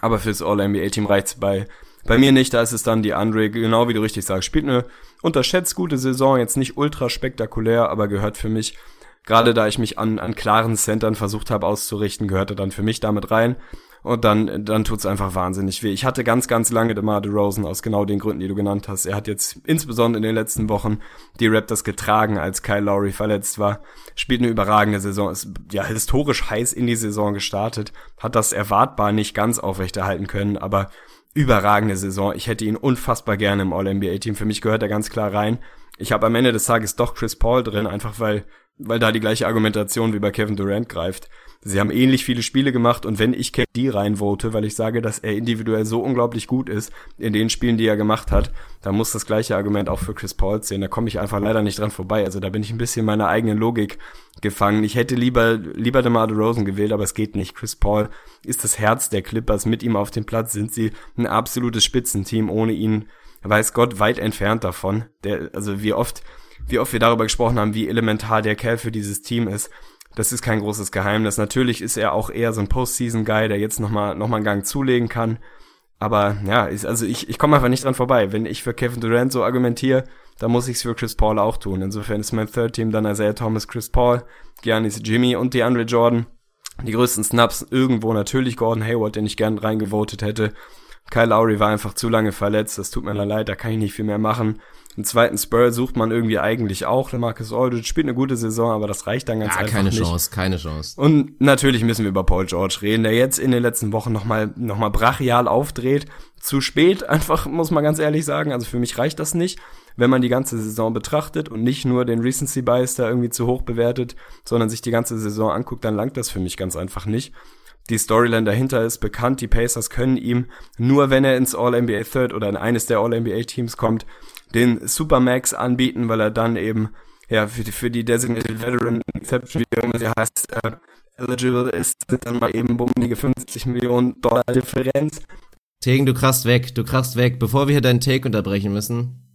aber fürs All-NBA-Team reicht's bei, bei mir nicht. Da ist es dann die Andre, genau wie du richtig sagst, spielt eine unterschätzt gute Saison, jetzt nicht ultra spektakulär, aber gehört für mich gerade da ich mich an, an klaren Centern versucht habe auszurichten, gehörte dann für mich damit rein. Und dann, dann tut's einfach wahnsinnig weh. Ich hatte ganz, ganz lange DeMar DeRozan aus genau den Gründen, die du genannt hast. Er hat jetzt insbesondere in den letzten Wochen die Raptors getragen, als Kyle Lowry verletzt war. Spielt eine überragende Saison, ist ja historisch heiß in die Saison gestartet, hat das erwartbar nicht ganz aufrechterhalten können, aber überragende Saison. Ich hätte ihn unfassbar gerne im All-NBA-Team. Für mich gehört er ganz klar rein. Ich habe am Ende des Tages doch Chris Paul drin, einfach weil, weil da die gleiche Argumentation wie bei Kevin Durant greift. Sie haben ähnlich viele Spiele gemacht und wenn ich KD reinvote, weil ich sage, dass er individuell so unglaublich gut ist in den Spielen, die er gemacht hat, dann muss das gleiche Argument auch für Chris Paul zählen. Da komme ich einfach leider nicht dran vorbei. Also da bin ich ein bisschen meiner eigenen Logik gefangen. Ich hätte lieber, lieber DeMar DeRozan gewählt, aber es geht nicht. Chris Paul ist das Herz der Clippers. Mit ihm auf dem Platz sind sie ein absolutes Spitzenteam. Ohne ihn weiß Gott weit entfernt davon. Der, also wie oft, wie oft wir darüber gesprochen haben, wie elementar der Kerl für dieses Team ist. Das ist kein großes Geheimnis. Natürlich ist er auch eher so ein Postseason-Guy, der jetzt nochmal noch mal einen Gang zulegen kann. Aber ja, ist, also ich, ich komme einfach nicht dran vorbei. Wenn ich für Kevin Durant so argumentiere, dann muss ich es für Chris Paul auch tun. Insofern ist mein Third Team dann Isaiah Thomas, Chris Paul, Giannis Jimmy und DeAndre Jordan. Die größten Snaps irgendwo natürlich Gordon Hayward, den ich gern reingevotet hätte. Kyle Lowry war einfach zu lange verletzt, das tut mir leid, da kann ich nicht viel mehr machen. Einen zweiten Spur sucht man irgendwie eigentlich auch. Marcus Aldridge spielt eine gute Saison, aber das reicht dann ganz ja, einfach keine nicht. Keine Chance, keine Chance. Und natürlich müssen wir über Paul George reden, der jetzt in den letzten Wochen nochmal noch mal brachial aufdreht. Zu spät, einfach, muss man ganz ehrlich sagen. Also für mich reicht das nicht, wenn man die ganze Saison betrachtet und nicht nur den Recency Bias da irgendwie zu hoch bewertet, sondern sich die ganze Saison anguckt, dann langt das für mich ganz einfach nicht. Die Storyline dahinter ist bekannt. Die Pacers können ihm, nur wenn er ins All-NBA Third oder in eines der All-NBA Teams kommt, den Supermax anbieten, weil er dann eben ja für die, für die Designated Veteran Exception, wie immer sie heißt, äh, eligible ist, sind dann mal eben bummelige 50 Millionen Dollar Differenz. Tegen, du krachst weg, du krachst weg. Bevor wir hier deinen Take unterbrechen müssen,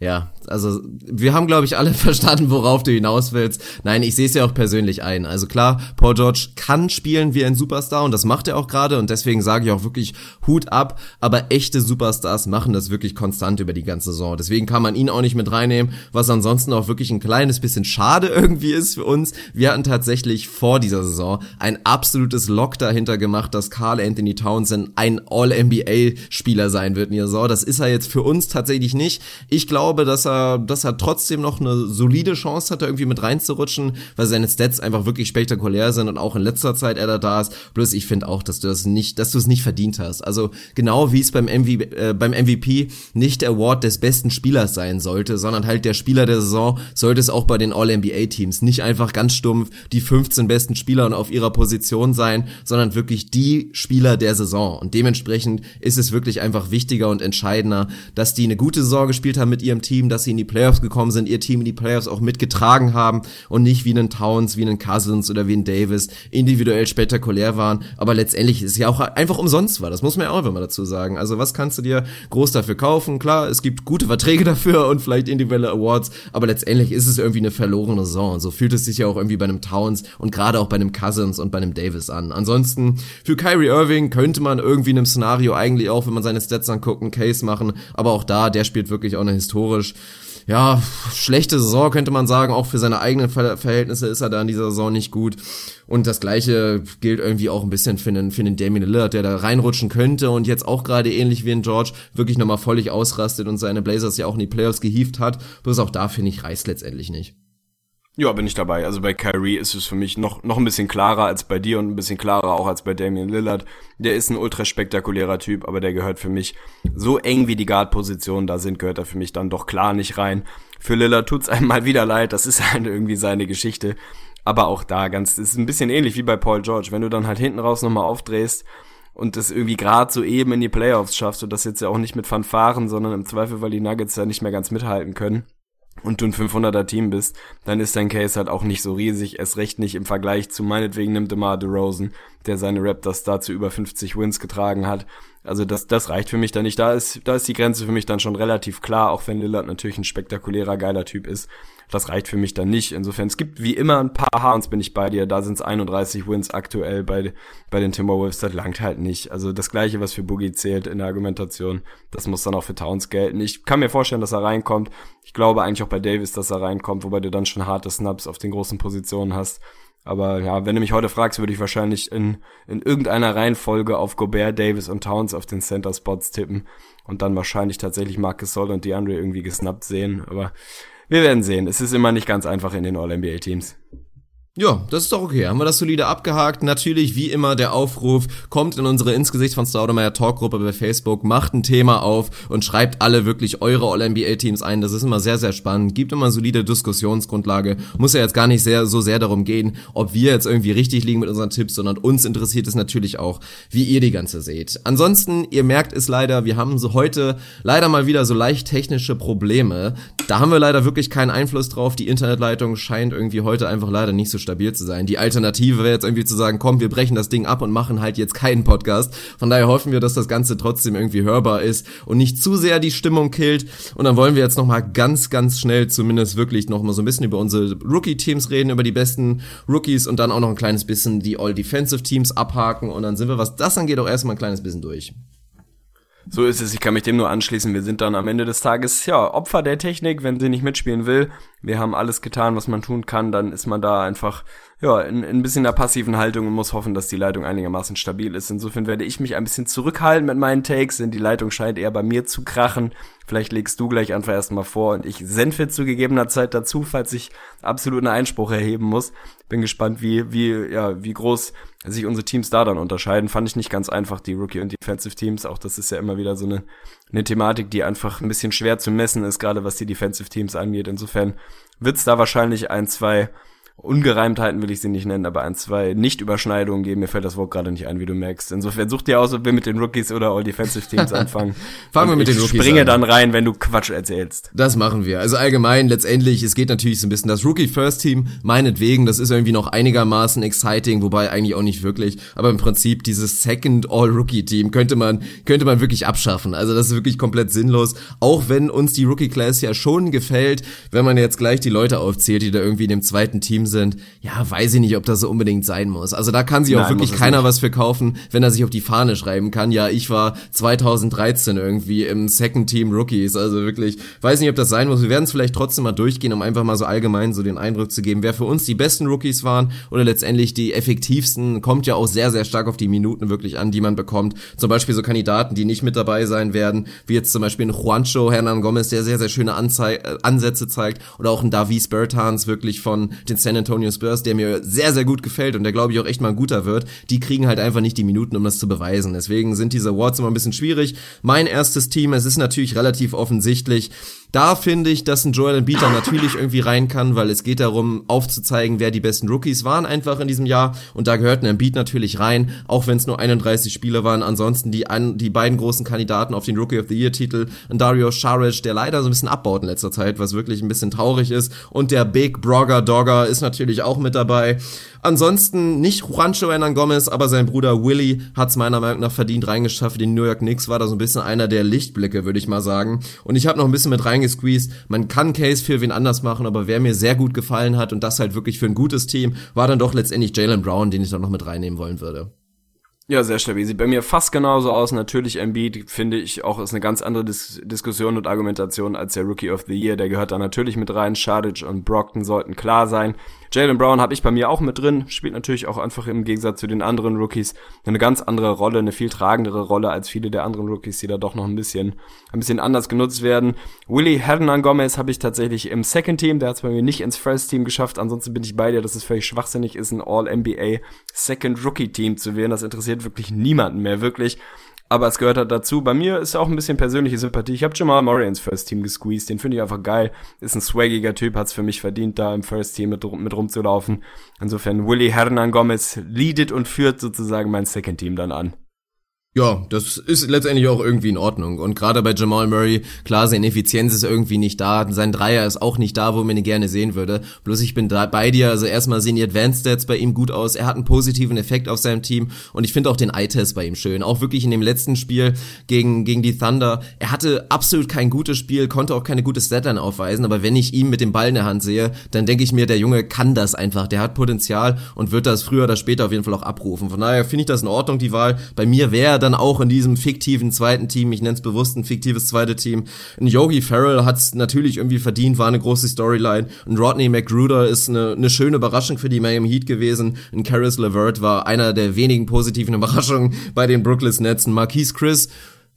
ja, also wir haben, glaube ich, alle verstanden, worauf du hinaus willst. Nein, ich sehe es ja auch persönlich ein. Also klar, Paul George kann spielen wie ein Superstar und das macht er auch gerade und deswegen sage ich auch wirklich Hut ab. Aber echte Superstars machen das wirklich konstant über die ganze Saison. Deswegen kann man ihn auch nicht mit reinnehmen, was ansonsten auch wirklich ein kleines bisschen schade irgendwie ist für uns. Wir hatten tatsächlich vor dieser Saison ein absolutes Lock dahinter gemacht, dass Carl Anthony Townsend ein All-NBA-Spieler sein wird in der Saison. Das ist er jetzt für uns tatsächlich nicht. Ich glaube, glaube, dass er, dass er trotzdem noch eine solide Chance hat, da irgendwie mit reinzurutschen, weil seine Stats einfach wirklich spektakulär sind und auch in letzter Zeit er da da ist. Bloß ich finde auch, dass du das nicht, dass du es nicht verdient hast. Also genau wie es beim, MV, äh, beim MVP nicht der Award des besten Spielers sein sollte, sondern halt der Spieler der Saison, sollte es auch bei den All-NBA-Teams nicht einfach ganz stumpf die 15 besten Spieler auf ihrer Position sein, sondern wirklich die Spieler der Saison. Und dementsprechend ist es wirklich einfach wichtiger und entscheidender, dass die eine gute Saison gespielt haben mit ihrem Team, dass sie in die Playoffs gekommen sind, ihr Team in die Playoffs auch mitgetragen haben und nicht wie einen Towns, wie einen Cousins oder wie einen Davis individuell spektakulär waren, aber letztendlich ist es ja auch einfach umsonst war. Das muss man ja auch immer dazu sagen. Also was kannst du dir groß dafür kaufen? Klar, es gibt gute Verträge dafür und vielleicht individuelle Awards, aber letztendlich ist es irgendwie eine verlorene Saison. So fühlt es sich ja auch irgendwie bei einem Towns und gerade auch bei einem Cousins und bei einem Davis an. Ansonsten für Kyrie Irving könnte man irgendwie in einem Szenario eigentlich auch, wenn man seine Stats anguckt, einen Case machen, aber auch da, der spielt wirklich auch eine Historie historisch ja, schlechte Saison könnte man sagen, auch für seine eigenen Verhältnisse ist er da in dieser Saison nicht gut. Und das gleiche gilt irgendwie auch ein bisschen für den, für den Damien Lillard, der da reinrutschen könnte und jetzt auch gerade ähnlich wie in George wirklich nochmal völlig ausrastet und seine Blazers ja auch in die Playoffs gehievt hat. Bloß auch da finde ich reißt letztendlich nicht. Ja, bin ich dabei. Also bei Kyrie ist es für mich noch, noch ein bisschen klarer als bei dir und ein bisschen klarer auch als bei Damian Lillard. Der ist ein ultra spektakulärer Typ, aber der gehört für mich so eng wie die Guard-Positionen da sind, gehört er für mich dann doch klar nicht rein. Für Lillard tut's einem mal wieder leid, das ist halt irgendwie seine Geschichte. Aber auch da ganz, ist ein bisschen ähnlich wie bei Paul George. Wenn du dann halt hinten raus nochmal aufdrehst und das irgendwie gerade so eben in die Playoffs schaffst und das jetzt ja auch nicht mit Fanfaren, sondern im Zweifel, weil die Nuggets ja nicht mehr ganz mithalten können und du ein 500er Team bist, dann ist dein Case halt auch nicht so riesig, erst recht nicht im Vergleich zu meinetwegen nimmt DeMar DeRozan, der seine Raptors dazu über 50 Wins getragen hat. Also das, das reicht für mich dann nicht. Da ist, da ist die Grenze für mich dann schon relativ klar, auch wenn Lillard natürlich ein spektakulärer, geiler Typ ist. Das reicht für mich dann nicht. Insofern, es gibt wie immer ein paar Harns, bin ich bei dir. Da sind es 31 Wins aktuell bei, bei den Timberwolves. Das langt halt nicht. Also das Gleiche, was für Boogie zählt in der Argumentation, das muss dann auch für Towns gelten. Ich kann mir vorstellen, dass er reinkommt. Ich glaube eigentlich auch bei Davis, dass er reinkommt, wobei du dann schon harte Snaps auf den großen Positionen hast. Aber ja, wenn du mich heute fragst, würde ich wahrscheinlich in, in irgendeiner Reihenfolge auf Gobert, Davis und Towns auf den Center Spots tippen und dann wahrscheinlich tatsächlich Marcus Sol und DeAndre irgendwie gesnappt sehen. Aber wir werden sehen. Es ist immer nicht ganz einfach in den All-NBA-Teams. Ja, das ist doch okay. Haben wir das solide abgehakt. Natürlich, wie immer, der Aufruf kommt in unsere Insgesicht von Staudemeyer Talkgruppe bei Facebook, macht ein Thema auf und schreibt alle wirklich eure All-NBA-Teams ein. Das ist immer sehr, sehr spannend. Gibt immer solide Diskussionsgrundlage. Muss ja jetzt gar nicht sehr, so sehr darum gehen, ob wir jetzt irgendwie richtig liegen mit unseren Tipps, sondern uns interessiert es natürlich auch, wie ihr die ganze seht. Ansonsten, ihr merkt es leider, wir haben so heute leider mal wieder so leicht technische Probleme. Da haben wir leider wirklich keinen Einfluss drauf. Die Internetleitung scheint irgendwie heute einfach leider nicht so stabil zu sein. Die Alternative wäre jetzt irgendwie zu sagen, komm, wir brechen das Ding ab und machen halt jetzt keinen Podcast. Von daher hoffen wir, dass das Ganze trotzdem irgendwie hörbar ist und nicht zu sehr die Stimmung killt. Und dann wollen wir jetzt nochmal ganz, ganz schnell zumindest wirklich nochmal so ein bisschen über unsere Rookie-Teams reden, über die besten Rookies und dann auch noch ein kleines bisschen die All-Defensive-Teams abhaken. Und dann sind wir, was das angeht, auch erstmal ein kleines bisschen durch. So ist es, ich kann mich dem nur anschließen. Wir sind dann am Ende des Tages, ja, Opfer der Technik, wenn sie nicht mitspielen will. Wir haben alles getan, was man tun kann, dann ist man da einfach, ja, in, in ein bisschen der passiven Haltung und muss hoffen, dass die Leitung einigermaßen stabil ist. Insofern werde ich mich ein bisschen zurückhalten mit meinen Takes, denn die Leitung scheint eher bei mir zu krachen. Vielleicht legst du gleich einfach erstmal vor und ich senfe zu gegebener Zeit dazu, falls ich absolut einen Einspruch erheben muss. Bin gespannt, wie, wie, ja, wie groß sich unsere Teams da dann unterscheiden. Fand ich nicht ganz einfach, die Rookie- und Defensive Teams. Auch das ist ja immer wieder so eine, eine Thematik, die einfach ein bisschen schwer zu messen ist, gerade was die Defensive Teams angeht. Insofern wird's da wahrscheinlich ein, zwei Ungereimtheiten will ich sie nicht nennen, aber ein, zwei Nicht-Überschneidungen geben. Mir fällt das Wort gerade nicht ein, wie du merkst. Insofern such dir aus, ob wir mit den Rookies oder All-Defensive Teams anfangen. Fangen wir mit den Rookies springe an. dann rein, wenn du Quatsch erzählst. Das machen wir. Also allgemein, letztendlich, es geht natürlich so ein bisschen das Rookie-First-Team, meinetwegen, das ist irgendwie noch einigermaßen exciting, wobei eigentlich auch nicht wirklich. Aber im Prinzip dieses Second All-Rookie-Team könnte man, könnte man wirklich abschaffen. Also das ist wirklich komplett sinnlos. Auch wenn uns die Rookie-Class ja schon gefällt, wenn man jetzt gleich die Leute aufzählt, die da irgendwie in dem zweiten Team sind, ja, weiß ich nicht, ob das so unbedingt sein muss. Also da kann sich auch Nein, wirklich keiner nicht. was für kaufen, wenn er sich auf die Fahne schreiben kann. Ja, ich war 2013 irgendwie im Second Team Rookies. Also wirklich, weiß nicht, ob das sein muss. Wir werden es vielleicht trotzdem mal durchgehen, um einfach mal so allgemein so den Eindruck zu geben, wer für uns die besten Rookies waren oder letztendlich die effektivsten. Kommt ja auch sehr, sehr stark auf die Minuten wirklich an, die man bekommt. Zum Beispiel so Kandidaten, die nicht mit dabei sein werden, wie jetzt zum Beispiel ein Juancho Hernan Gomez, der sehr, sehr schöne Anzei Ansätze zeigt oder auch ein Davies Bertans wirklich von den San Antonio Spurs, der mir sehr, sehr gut gefällt und der glaube ich auch echt mal ein guter wird, die kriegen halt einfach nicht die Minuten, um das zu beweisen. Deswegen sind diese Awards immer ein bisschen schwierig. Mein erstes Team, es ist natürlich relativ offensichtlich, da finde ich, dass ein Joel Embiid da natürlich irgendwie rein kann, weil es geht darum, aufzuzeigen, wer die besten Rookies waren einfach in diesem Jahr. Und da gehört ein Embiid natürlich rein, auch wenn es nur 31 Spiele waren. Ansonsten die, an, die beiden großen Kandidaten auf den Rookie of the Year Titel, ein Dario Saric, der leider so ein bisschen abbaut in letzter Zeit, was wirklich ein bisschen traurig ist. Und der Big Brogger Dogger ist natürlich auch mit dabei. Ansonsten nicht Juancho Hernan Gomez, aber sein Bruder Willy hat es meiner Meinung nach verdient reingeschafft. Den New York Knicks war da so ein bisschen einer der Lichtblicke, würde ich mal sagen. Und ich habe noch ein bisschen mit reingesqueezed. Man kann Case für wen anders machen, aber wer mir sehr gut gefallen hat und das halt wirklich für ein gutes Team, war dann doch letztendlich Jalen Brown, den ich dann noch mit reinnehmen wollen würde. Ja, sehr stabil. Sieht bei mir fast genauso aus. Natürlich Embiid, finde ich, auch ist eine ganz andere Dis Diskussion und Argumentation als der Rookie of the Year. Der gehört da natürlich mit rein. Shadic und Brockton sollten klar sein. Jalen Brown habe ich bei mir auch mit drin, spielt natürlich auch einfach im Gegensatz zu den anderen Rookies eine ganz andere Rolle, eine viel tragendere Rolle als viele der anderen Rookies, die da doch noch ein bisschen, ein bisschen anders genutzt werden. Willie Hernan Gomez habe ich tatsächlich im Second Team, der hat es bei mir nicht ins First Team geschafft, ansonsten bin ich bei dir, dass es völlig schwachsinnig ist, ein All-NBA Second Rookie Team zu wählen. Das interessiert wirklich niemanden mehr, wirklich. Aber es gehört halt dazu. Bei mir ist auch ein bisschen persönliche Sympathie. Ich habe Jamal Murray ins First Team gesqueezed, den finde ich einfach geil. Ist ein swaggiger Typ, hat's für mich verdient, da im First Team mit, mit rumzulaufen. Insofern Willy Hernan Gomez leadet und führt sozusagen mein Second Team dann an. Ja, das ist letztendlich auch irgendwie in Ordnung. Und gerade bei Jamal Murray, klar, seine Effizienz ist irgendwie nicht da. Sein Dreier ist auch nicht da, wo man ihn gerne sehen würde. Bloß ich bin da bei dir. Also erstmal sehen die Advanced Stats bei ihm gut aus. Er hat einen positiven Effekt auf seinem Team. Und ich finde auch den Eye-Test bei ihm schön. Auch wirklich in dem letzten Spiel gegen, gegen die Thunder. Er hatte absolut kein gutes Spiel, konnte auch keine gute Statline aufweisen. Aber wenn ich ihn mit dem Ball in der Hand sehe, dann denke ich mir, der Junge kann das einfach. Der hat Potenzial und wird das früher oder später auf jeden Fall auch abrufen. Von daher finde ich das in Ordnung, die Wahl. Bei mir wäre dann auch in diesem fiktiven zweiten Team, ich nenne es bewusst ein fiktives zweite Team. Ein Yogi Farrell hat es natürlich irgendwie verdient, war eine große Storyline. Ein Rodney McGruder ist eine, eine schöne Überraschung für die Miami Heat gewesen. Ein Caris LeVert war einer der wenigen positiven Überraschungen bei den Brooklyn Nets. Ein Marquise Chris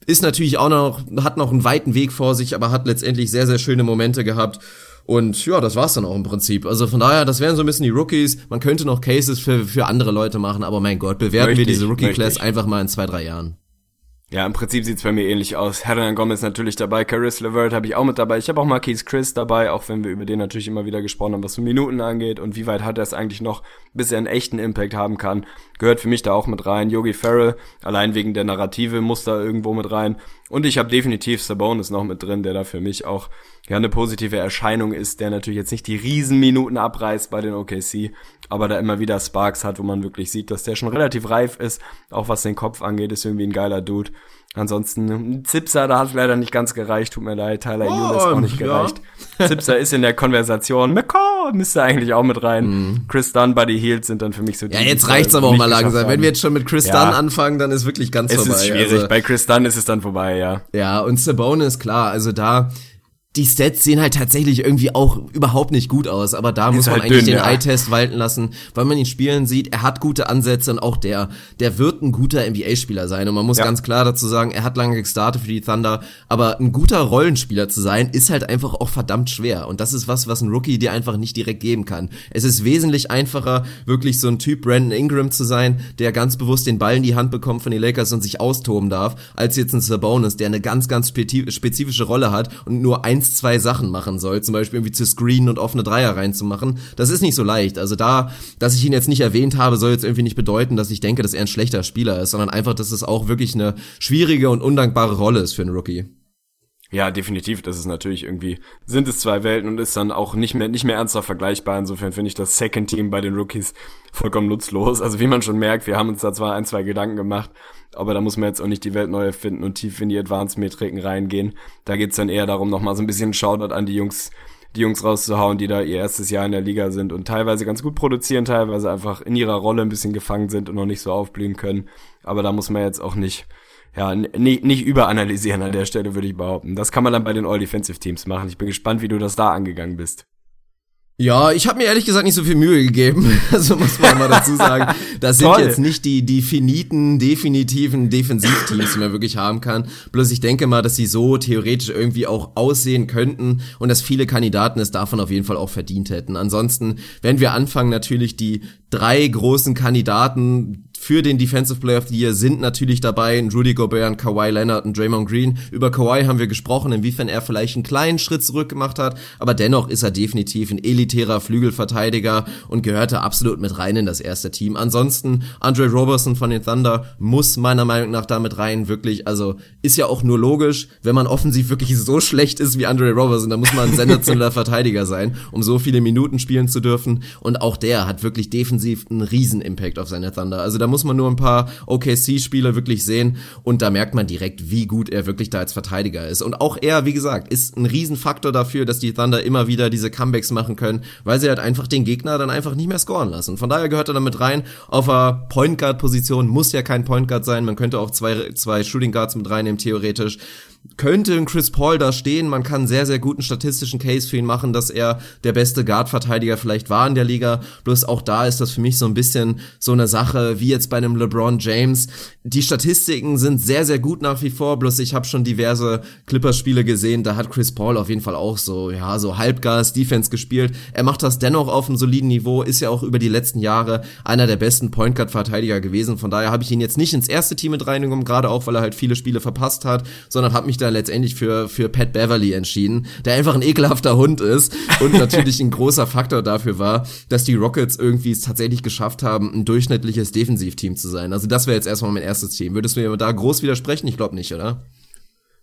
ist natürlich auch noch, hat noch einen weiten Weg vor sich, aber hat letztendlich sehr, sehr schöne Momente gehabt. Und ja, das war's dann auch im Prinzip. Also von daher, das wären so ein bisschen die Rookies. Man könnte noch Cases für, für andere Leute machen, aber mein Gott, bewerten richtig, wir diese Rookie-Class einfach mal in zwei, drei Jahren. Ja, im Prinzip sieht's bei mir ähnlich aus. Hernan Gomez natürlich dabei, Caris LeVert habe ich auch mit dabei. Ich habe auch Marquise Chris dabei, auch wenn wir über den natürlich immer wieder gesprochen haben, was so Minuten angeht und wie weit hat er es eigentlich noch, bis er einen echten Impact haben kann. Gehört für mich da auch mit rein. Yogi Farrell, allein wegen der Narrative, muss da irgendwo mit rein. Und ich habe definitiv Sabonis noch mit drin, der da für mich auch ja eine positive Erscheinung ist, der natürlich jetzt nicht die Riesenminuten abreißt bei den OKC, aber da immer wieder Sparks hat, wo man wirklich sieht, dass der schon relativ reif ist, auch was den Kopf angeht, ist irgendwie ein geiler Dude. Ansonsten, Zipser, da hat leider nicht ganz gereicht, tut mir leid, Tyler oh, Unis auch nicht gereicht. Ja. Zipser ist in der Konversation, McCall müsste eigentlich auch mit rein. Mm. Chris Dunn, Buddy Hield sind dann für mich so die, Ja, jetzt reicht's aber auch mal langsam. Wenn wir jetzt schon mit Chris ja. Dunn anfangen, dann ist wirklich ganz es vorbei. Es ist schwierig, also, bei Chris Dunn ist es dann vorbei, ja. Ja, und Sabonis, klar, also da die Stats sehen halt tatsächlich irgendwie auch überhaupt nicht gut aus, aber da ist muss man halt eigentlich dünn, den ja. Eye-Test walten lassen, weil man ihn spielen sieht, er hat gute Ansätze und auch der, der wird ein guter NBA-Spieler sein und man muss ja. ganz klar dazu sagen, er hat lange gestartet für die Thunder, aber ein guter Rollenspieler zu sein, ist halt einfach auch verdammt schwer und das ist was, was ein Rookie dir einfach nicht direkt geben kann. Es ist wesentlich einfacher, wirklich so ein Typ Brandon Ingram zu sein, der ganz bewusst den Ball in die Hand bekommt von den Lakers und sich austoben darf, als jetzt ein Sabonis, der eine ganz, ganz spezifische Rolle hat und nur eins zwei Sachen machen soll, zum Beispiel irgendwie zu screenen und offene Dreier reinzumachen, das ist nicht so leicht. Also da, dass ich ihn jetzt nicht erwähnt habe, soll jetzt irgendwie nicht bedeuten, dass ich denke, dass er ein schlechter Spieler ist, sondern einfach, dass es auch wirklich eine schwierige und undankbare Rolle ist für einen Rookie. Ja, definitiv. Das ist natürlich irgendwie, sind es zwei Welten und ist dann auch nicht mehr, nicht mehr ernsthaft vergleichbar. Insofern finde ich das Second Team bei den Rookies vollkommen nutzlos. Also wie man schon merkt, wir haben uns da zwar ein, zwei Gedanken gemacht, aber da muss man jetzt auch nicht die Welt neu erfinden und tief in die Advanced-Metriken reingehen. Da geht's dann eher darum, nochmal so ein bisschen Shoutout an die Jungs, die Jungs rauszuhauen, die da ihr erstes Jahr in der Liga sind und teilweise ganz gut produzieren, teilweise einfach in ihrer Rolle ein bisschen gefangen sind und noch nicht so aufblühen können. Aber da muss man jetzt auch nicht ja, nicht, nicht überanalysieren an der Stelle, würde ich behaupten. Das kann man dann bei den All-Defensive-Teams machen. Ich bin gespannt, wie du das da angegangen bist. Ja, ich habe mir ehrlich gesagt nicht so viel Mühe gegeben. Also muss man mal dazu sagen, das sind jetzt nicht die, die finiten, definitiven Defensivteams, die man wirklich haben kann. Bloß ich denke mal, dass sie so theoretisch irgendwie auch aussehen könnten und dass viele Kandidaten es davon auf jeden Fall auch verdient hätten. Ansonsten, wenn wir anfangen, natürlich die drei großen Kandidaten für den Defensive Player of the Year sind natürlich dabei Rudy Gobert, und Kawhi Leonard und Draymond Green. Über Kawhi haben wir gesprochen, inwiefern er vielleicht einen kleinen Schritt zurück gemacht hat, aber dennoch ist er definitiv ein elitärer Flügelverteidiger und gehörte absolut mit rein in das erste Team. Ansonsten Andre Robertson von den Thunder muss meiner Meinung nach damit rein, wirklich, also ist ja auch nur logisch, wenn man offensiv wirklich so schlecht ist wie Andre Robertson, dann muss man ein sensationeller Verteidiger sein, um so viele Minuten spielen zu dürfen und auch der hat wirklich defensiv einen riesen Impact auf seine Thunder. Also da muss man nur ein paar OKC-Spiele wirklich sehen und da merkt man direkt, wie gut er wirklich da als Verteidiger ist. Und auch er, wie gesagt, ist ein Riesenfaktor dafür, dass die Thunder immer wieder diese Comebacks machen können, weil sie halt einfach den Gegner dann einfach nicht mehr scoren lassen. Von daher gehört er damit rein. Auf der Point Guard Position muss ja kein Point Guard sein. Man könnte auch zwei, zwei Shooting Guards mit reinnehmen, theoretisch könnte ein Chris Paul da stehen. Man kann sehr, sehr guten statistischen Case für ihn machen, dass er der beste Guard-Verteidiger vielleicht war in der Liga. Bloß auch da ist das für mich so ein bisschen so eine Sache, wie jetzt bei einem LeBron James. Die Statistiken sind sehr, sehr gut nach wie vor, bloß ich habe schon diverse Clippers-Spiele gesehen, da hat Chris Paul auf jeden Fall auch so, ja, so Halbgas-Defense gespielt. Er macht das dennoch auf einem soliden Niveau, ist ja auch über die letzten Jahre einer der besten Point Guard-Verteidiger gewesen. Von daher habe ich ihn jetzt nicht ins erste Team mit reingenommen, gerade auch, weil er halt viele Spiele verpasst hat, sondern habe mich da letztendlich für, für Pat Beverly entschieden, der einfach ein ekelhafter Hund ist und natürlich ein großer Faktor dafür war, dass die Rockets irgendwie es tatsächlich geschafft haben, ein durchschnittliches Defensivteam zu sein. Also das wäre jetzt erstmal mein erstes Team. Würdest du mir da groß widersprechen? Ich glaube nicht, oder?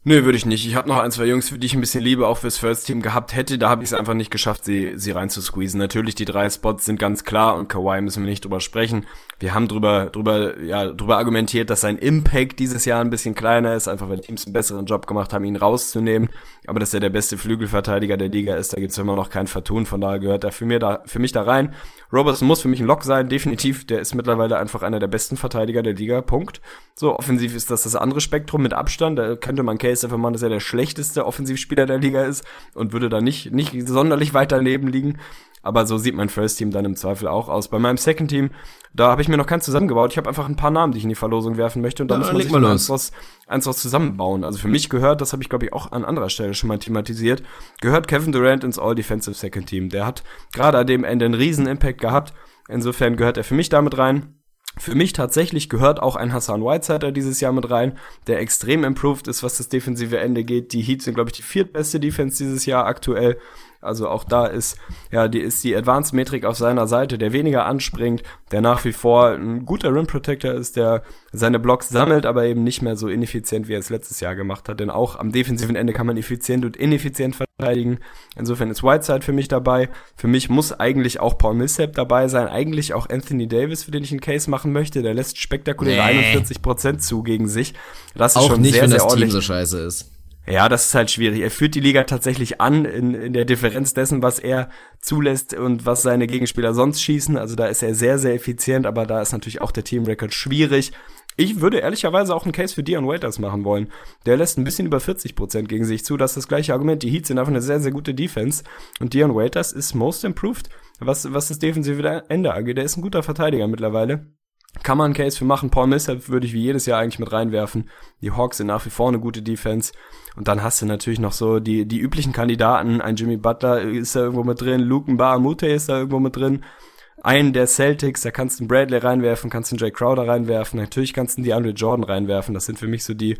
Nö, würde ich nicht. Ich habe noch ein, zwei Jungs, für die ich ein bisschen Liebe auch fürs First Team gehabt hätte. Da habe ich es einfach nicht geschafft, sie, sie reinzusqueezen. Natürlich, die drei Spots sind ganz klar und Kawhi müssen wir nicht drüber sprechen. Wir haben drüber, drüber, ja, drüber argumentiert, dass sein Impact dieses Jahr ein bisschen kleiner ist, einfach weil Teams einen besseren Job gemacht haben, ihn rauszunehmen. Aber dass er der beste Flügelverteidiger der Liga ist, da gibt's immer noch kein Vertun. Von daher gehört er für, mir da, für mich da rein. Robertson muss für mich ein Lock sein, definitiv. Der ist mittlerweile einfach einer der besten Verteidiger der Liga. Punkt. So, offensiv ist das das andere Spektrum mit Abstand. Da könnte man Case einfach machen, dass er der schlechteste Offensivspieler der Liga ist und würde da nicht, nicht sonderlich weit daneben liegen. Aber so sieht mein First Team dann im Zweifel auch aus. Bei meinem Second Team, da habe ich mir noch keins zusammengebaut. Ich habe einfach ein paar Namen, die ich in die Verlosung werfen möchte. Und da ja, muss man sich mal eins was, eins was zusammenbauen. Also für mich gehört, das habe ich glaube ich auch an anderer Stelle schon mal thematisiert, gehört Kevin Durant ins All-Defensive Second Team. Der hat gerade an dem Ende einen riesen Impact gehabt. Insofern gehört er für mich damit rein. Für mich tatsächlich gehört auch ein Hassan Whitesider dieses Jahr mit rein, der extrem improved ist, was das defensive Ende geht. Die Heats sind, glaube ich, die viertbeste Defense dieses Jahr aktuell. Also auch da ist, ja, die ist die Advanced Metrik auf seiner Seite, der weniger anspringt, der nach wie vor ein guter Rim Protector ist, der seine Blocks sammelt, aber eben nicht mehr so ineffizient, wie er es letztes Jahr gemacht hat. Denn auch am defensiven Ende kann man effizient und ineffizient verteidigen. Insofern ist Whiteside für mich dabei. Für mich muss eigentlich auch Paul Millsap dabei sein. Eigentlich auch Anthony Davis, für den ich einen Case machen möchte. Der lässt spektakuläre nee. 41% zu gegen sich. Das ist auch schon nicht, sehr, wenn sehr das ordentlich. Team so scheiße ist. Ja, das ist halt schwierig. Er führt die Liga tatsächlich an in, in der Differenz dessen, was er zulässt und was seine Gegenspieler sonst schießen. Also da ist er sehr, sehr effizient, aber da ist natürlich auch der Teamrecord schwierig. Ich würde ehrlicherweise auch einen Case für Dion Waiters machen wollen. Der lässt ein bisschen über 40% gegen sich zu. Das ist das gleiche Argument. Die Heats sind einfach eine sehr, sehr gute Defense. Und Dion Waiters ist most improved, was, was das defensive Ende angeht. Der ist ein guter Verteidiger mittlerweile. Kann man einen Case für machen. Paul Millsap würde ich wie jedes Jahr eigentlich mit reinwerfen. Die Hawks sind nach wie vor eine gute Defense. Und dann hast du natürlich noch so die, die üblichen Kandidaten. Ein Jimmy Butler ist da irgendwo mit drin. Luke Mbaamute ist da irgendwo mit drin. Einen der Celtics, da kannst du einen Bradley reinwerfen, kannst du einen Jay Crowder reinwerfen. Natürlich kannst du einen DeAndre Jordan reinwerfen. Das sind für mich so die,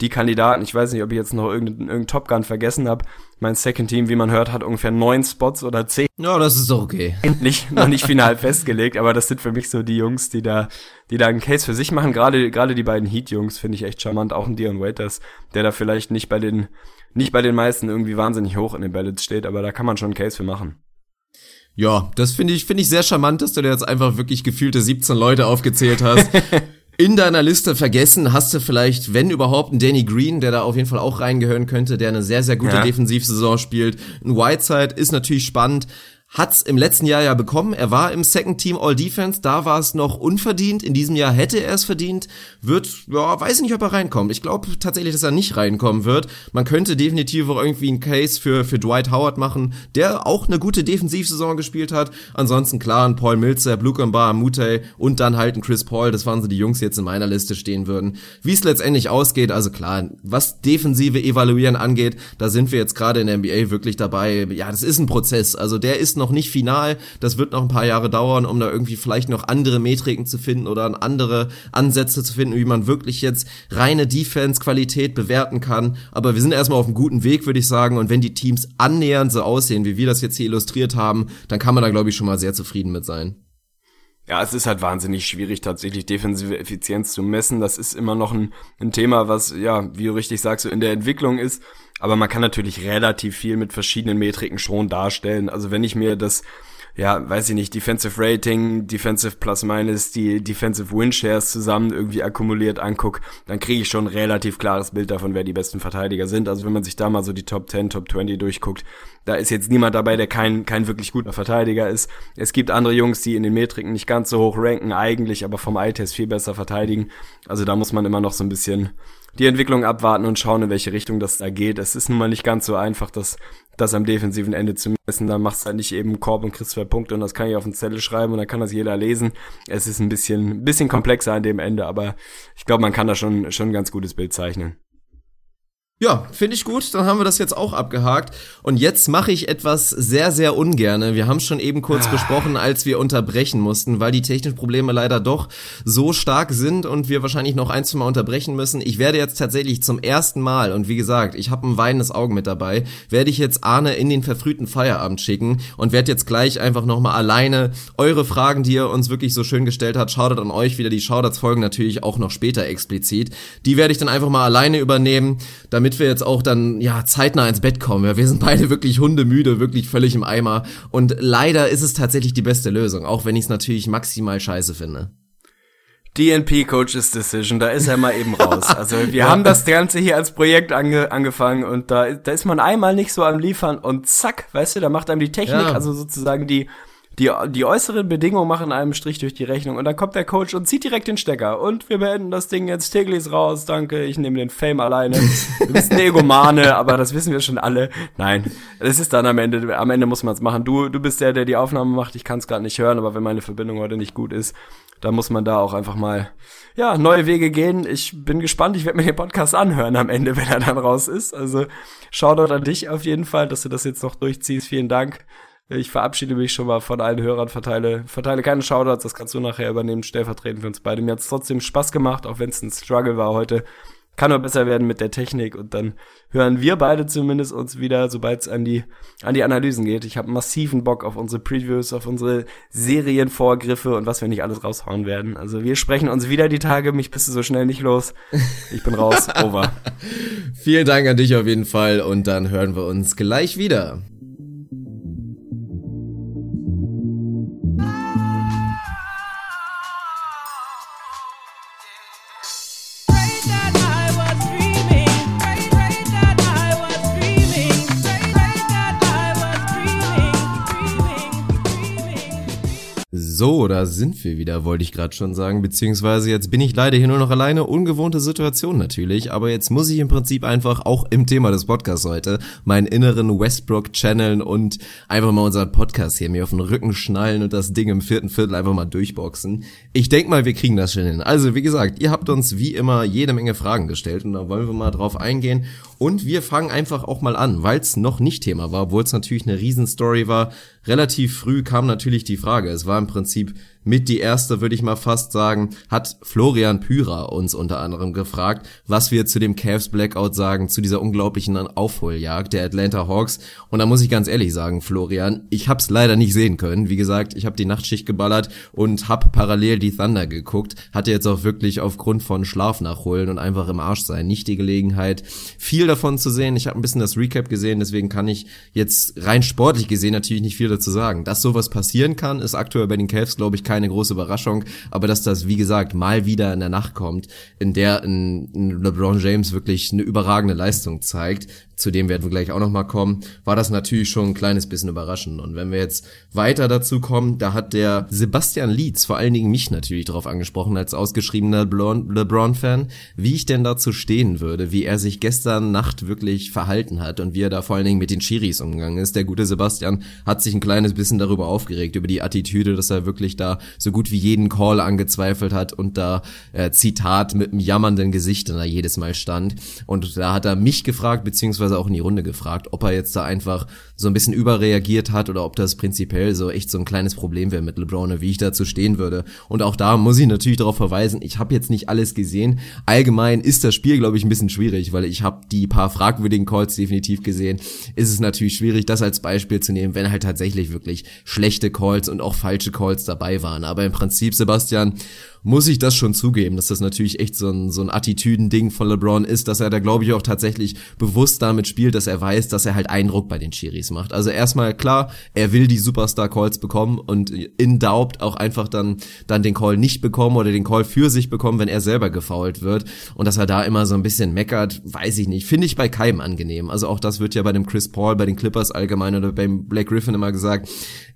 die Kandidaten. Ich weiß nicht, ob ich jetzt noch irgendeinen, irgendeinen Top Gun vergessen habe. Mein Second Team, wie man hört, hat ungefähr neun Spots oder zehn. Ja, das ist doch okay. Nicht, noch nicht final festgelegt, aber das sind für mich so die Jungs, die da, die da einen Case für sich machen. Gerade, gerade die beiden Heat-Jungs finde ich echt charmant. Auch ein Dion Waiters, der da vielleicht nicht bei den, nicht bei den meisten irgendwie wahnsinnig hoch in den Ballots steht, aber da kann man schon einen Case für machen. Ja, das finde ich, finde ich sehr charmant, dass du da jetzt einfach wirklich gefühlte 17 Leute aufgezählt hast. in deiner Liste vergessen hast du vielleicht, wenn überhaupt, einen Danny Green, der da auf jeden Fall auch reingehören könnte, der eine sehr, sehr gute ja. Defensivsaison spielt. Ein Whiteside ist natürlich spannend hat's im letzten Jahr ja bekommen. Er war im Second Team All Defense, da war es noch unverdient. In diesem Jahr hätte er es verdient. Wird, ja, weiß nicht, ob er reinkommt. Ich glaube tatsächlich, dass er nicht reinkommen wird. Man könnte definitiv auch irgendwie einen Case für, für Dwight Howard machen, der auch eine gute Defensivsaison gespielt hat. Ansonsten klar, ein Paul Milzer, Luke Mbar, Mute und dann halt ein Chris Paul. Das waren so die Jungs, die jetzt in meiner Liste stehen würden. Wie es letztendlich ausgeht, also klar, was defensive Evaluieren angeht, da sind wir jetzt gerade in der NBA wirklich dabei. Ja, das ist ein Prozess. Also der ist noch noch nicht final. Das wird noch ein paar Jahre dauern, um da irgendwie vielleicht noch andere Metriken zu finden oder andere Ansätze zu finden, wie man wirklich jetzt reine Defense-Qualität bewerten kann. Aber wir sind erstmal auf einem guten Weg, würde ich sagen. Und wenn die Teams annähernd so aussehen, wie wir das jetzt hier illustriert haben, dann kann man da, glaube ich, schon mal sehr zufrieden mit sein. Ja, es ist halt wahnsinnig schwierig, tatsächlich defensive Effizienz zu messen. Das ist immer noch ein, ein Thema, was, ja, wie du richtig sagst, so in der Entwicklung ist. Aber man kann natürlich relativ viel mit verschiedenen Metriken schon darstellen. Also wenn ich mir das ja, weiß ich nicht, Defensive Rating, Defensive Plus Minus, die Defensive Win Shares zusammen irgendwie akkumuliert anguck, dann kriege ich schon ein relativ klares Bild davon, wer die besten Verteidiger sind. Also wenn man sich da mal so die Top 10, Top 20 durchguckt, da ist jetzt niemand dabei, der kein, kein wirklich guter Verteidiger ist. Es gibt andere Jungs, die in den Metriken nicht ganz so hoch ranken, eigentlich, aber vom Eye-Test viel besser verteidigen. Also da muss man immer noch so ein bisschen die Entwicklung abwarten und schauen, in welche Richtung das da geht. Es ist nun mal nicht ganz so einfach, das das am defensiven Ende zu messen. Dann machst du halt nicht eben Korb und kriegst zwei Punkte und das kann ich auf den Zettel schreiben und dann kann das jeder lesen. Es ist ein bisschen, ein bisschen komplexer an dem Ende, aber ich glaube, man kann da schon, schon ein ganz gutes Bild zeichnen. Ja, finde ich gut. Dann haben wir das jetzt auch abgehakt. Und jetzt mache ich etwas sehr, sehr ungerne. Wir haben schon eben kurz ah. besprochen, als wir unterbrechen mussten, weil die technischen Probleme leider doch so stark sind und wir wahrscheinlich noch ein, zwei Mal unterbrechen müssen. Ich werde jetzt tatsächlich zum ersten Mal, und wie gesagt, ich habe ein weinendes Auge mit dabei, werde ich jetzt Arne in den verfrühten Feierabend schicken und werde jetzt gleich einfach nochmal alleine eure Fragen, die ihr uns wirklich so schön gestellt habt, schaut an euch wieder. Die Shoutouts folgen natürlich auch noch später explizit. Die werde ich dann einfach mal alleine übernehmen, damit damit wir jetzt auch dann ja zeitnah ins Bett kommen. Ja, wir sind beide wirklich hundemüde, wirklich völlig im Eimer. Und leider ist es tatsächlich die beste Lösung, auch wenn ich es natürlich maximal scheiße finde. DNP Coaches Decision, da ist er mal eben raus. Also wir ja. haben das Ganze hier als Projekt ange, angefangen und da, da ist man einmal nicht so am Liefern und zack, weißt du, da macht einem die Technik, ja. also sozusagen die die, die äußeren Bedingungen machen einem Strich durch die Rechnung und dann kommt der Coach und zieht direkt den Stecker und wir beenden das Ding jetzt. Tiglis raus, danke, ich nehme den Fame alleine. Du bist ein Egomane, aber das wissen wir schon alle. Nein, es ist dann am Ende, am Ende muss man es machen. Du, du bist der, der die Aufnahme macht, ich kann es gerade nicht hören, aber wenn meine Verbindung heute nicht gut ist, dann muss man da auch einfach mal, ja, neue Wege gehen. Ich bin gespannt, ich werde mir den Podcast anhören am Ende, wenn er dann raus ist. Also Shoutout an dich auf jeden Fall, dass du das jetzt noch durchziehst. Vielen Dank. Ich verabschiede mich schon mal von allen Hörern, verteile, verteile keine Shoutouts, das kannst du nachher übernehmen, stellvertretend für uns beide. Mir hat es trotzdem Spaß gemacht, auch wenn es ein Struggle war heute. Kann nur besser werden mit der Technik und dann hören wir beide zumindest uns wieder, sobald es an die, an die Analysen geht. Ich habe massiven Bock auf unsere Previews, auf unsere Serienvorgriffe und was wir nicht alles raushauen werden. Also wir sprechen uns wieder die Tage, mich bist du so schnell nicht los. Ich bin raus, over. Vielen Dank an dich auf jeden Fall und dann hören wir uns gleich wieder. So, da sind wir wieder, wollte ich gerade schon sagen. Beziehungsweise jetzt bin ich leider hier nur noch alleine. Ungewohnte Situation natürlich. Aber jetzt muss ich im Prinzip einfach auch im Thema des Podcasts heute meinen inneren Westbrook channeln und einfach mal unseren Podcast hier mir auf den Rücken schnallen und das Ding im vierten Viertel einfach mal durchboxen. Ich denk mal, wir kriegen das schon hin. Also, wie gesagt, ihr habt uns wie immer jede Menge Fragen gestellt und da wollen wir mal drauf eingehen. Und wir fangen einfach auch mal an, weil es noch nicht Thema war, obwohl es natürlich eine Riesenstory war, relativ früh kam natürlich die Frage. Es war im Prinzip mit die erste, würde ich mal fast sagen, hat Florian Pyra uns unter anderem gefragt, was wir zu dem Cavs Blackout sagen, zu dieser unglaublichen Aufholjagd der Atlanta Hawks. Und da muss ich ganz ehrlich sagen, Florian, ich hab's leider nicht sehen können. Wie gesagt, ich habe die Nachtschicht geballert und hab parallel die Thunder geguckt. Hatte jetzt auch wirklich aufgrund von Schlaf nachholen und einfach im Arsch sein nicht die Gelegenheit, viel davon zu sehen. Ich habe ein bisschen das Recap gesehen, deswegen kann ich jetzt rein sportlich gesehen natürlich nicht viel dazu sagen. Dass sowas passieren kann, ist aktuell bei den Cavs, glaube ich, keine große Überraschung, aber dass das, wie gesagt, mal wieder in der Nacht kommt, in der ein, LeBron James wirklich eine überragende Leistung zeigt, zu dem werden wir gleich auch nochmal kommen, war das natürlich schon ein kleines bisschen überraschend. Und wenn wir jetzt weiter dazu kommen, da hat der Sebastian Leeds vor allen Dingen mich natürlich darauf angesprochen, als ausgeschriebener LeBron-Fan, wie ich denn dazu stehen würde, wie er sich gestern Nacht wirklich verhalten hat und wie er da vor allen Dingen mit den Chiris umgegangen ist. Der gute Sebastian hat sich ein kleines bisschen darüber aufgeregt, über die Attitüde, dass er wirklich da so gut wie jeden Call angezweifelt hat und da äh, Zitat mit einem jammernden Gesicht da jedes Mal stand. Und da hat er mich gefragt, beziehungsweise beziehungsweise auch in die Runde gefragt, ob er jetzt da einfach so ein bisschen überreagiert hat oder ob das prinzipiell so echt so ein kleines Problem wäre mit LeBron, wie ich dazu stehen würde. Und auch da muss ich natürlich darauf verweisen, ich habe jetzt nicht alles gesehen. Allgemein ist das Spiel, glaube ich, ein bisschen schwierig, weil ich habe die paar fragwürdigen Calls definitiv gesehen. Ist es natürlich schwierig, das als Beispiel zu nehmen, wenn halt tatsächlich wirklich schlechte Calls und auch falsche Calls dabei waren. Aber im Prinzip, Sebastian, muss ich das schon zugeben, dass das natürlich echt so ein, so ein Attitüdending von LeBron ist, dass er da, glaube ich, auch tatsächlich bewusst damit spielt, dass er weiß, dass er halt Eindruck bei den Chiris macht. Also erstmal klar, er will die Superstar-Calls bekommen und in Doubt auch einfach dann, dann den Call nicht bekommen oder den Call für sich bekommen, wenn er selber gefoult wird. Und dass er da immer so ein bisschen meckert, weiß ich nicht. Finde ich bei keinem angenehm. Also auch das wird ja bei dem Chris Paul, bei den Clippers allgemein oder beim Black Griffin immer gesagt.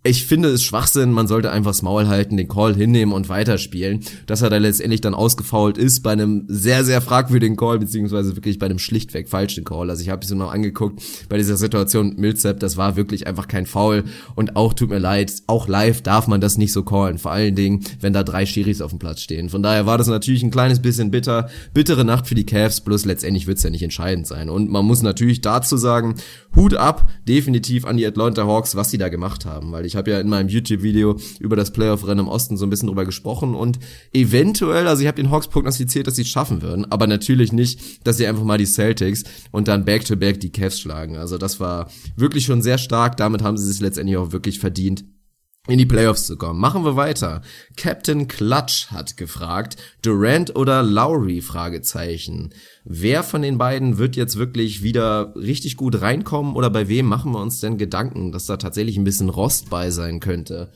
Ich finde es Schwachsinn, man sollte einfach das Maul halten, den Call hinnehmen und weiterspielen. dass er da letztendlich dann ausgefault ist bei einem sehr, sehr fragwürdigen Call, beziehungsweise wirklich bei einem schlichtweg falschen Call. Also ich habe es mir noch angeguckt bei dieser Situation mit Millsap, das war wirklich einfach kein Foul und auch tut mir leid, auch live darf man das nicht so callen, vor allen Dingen, wenn da drei Schiris auf dem Platz stehen. Von daher war das natürlich ein kleines bisschen bitter, bittere Nacht für die Cavs, bloß letztendlich wird's ja nicht entscheidend sein. Und man muss natürlich dazu sagen, Hut ab, definitiv an die Atlanta Hawks, was sie da gemacht haben, weil ich habe ja in meinem YouTube-Video über das Playoff-Rennen im Osten so ein bisschen drüber gesprochen und eventuell, also ich habe den Hawks prognostiziert, dass sie es schaffen würden, aber natürlich nicht, dass sie einfach mal die Celtics und dann back-to-back -back die Cavs schlagen. Also das war wirklich schon sehr stark, damit haben sie es letztendlich auch wirklich verdient, in die Playoffs zu kommen. Machen wir weiter. Captain Clutch hat gefragt, Durant oder Lowry? Fragezeichen. Wer von den beiden wird jetzt wirklich wieder richtig gut reinkommen oder bei wem machen wir uns denn Gedanken, dass da tatsächlich ein bisschen Rost bei sein könnte?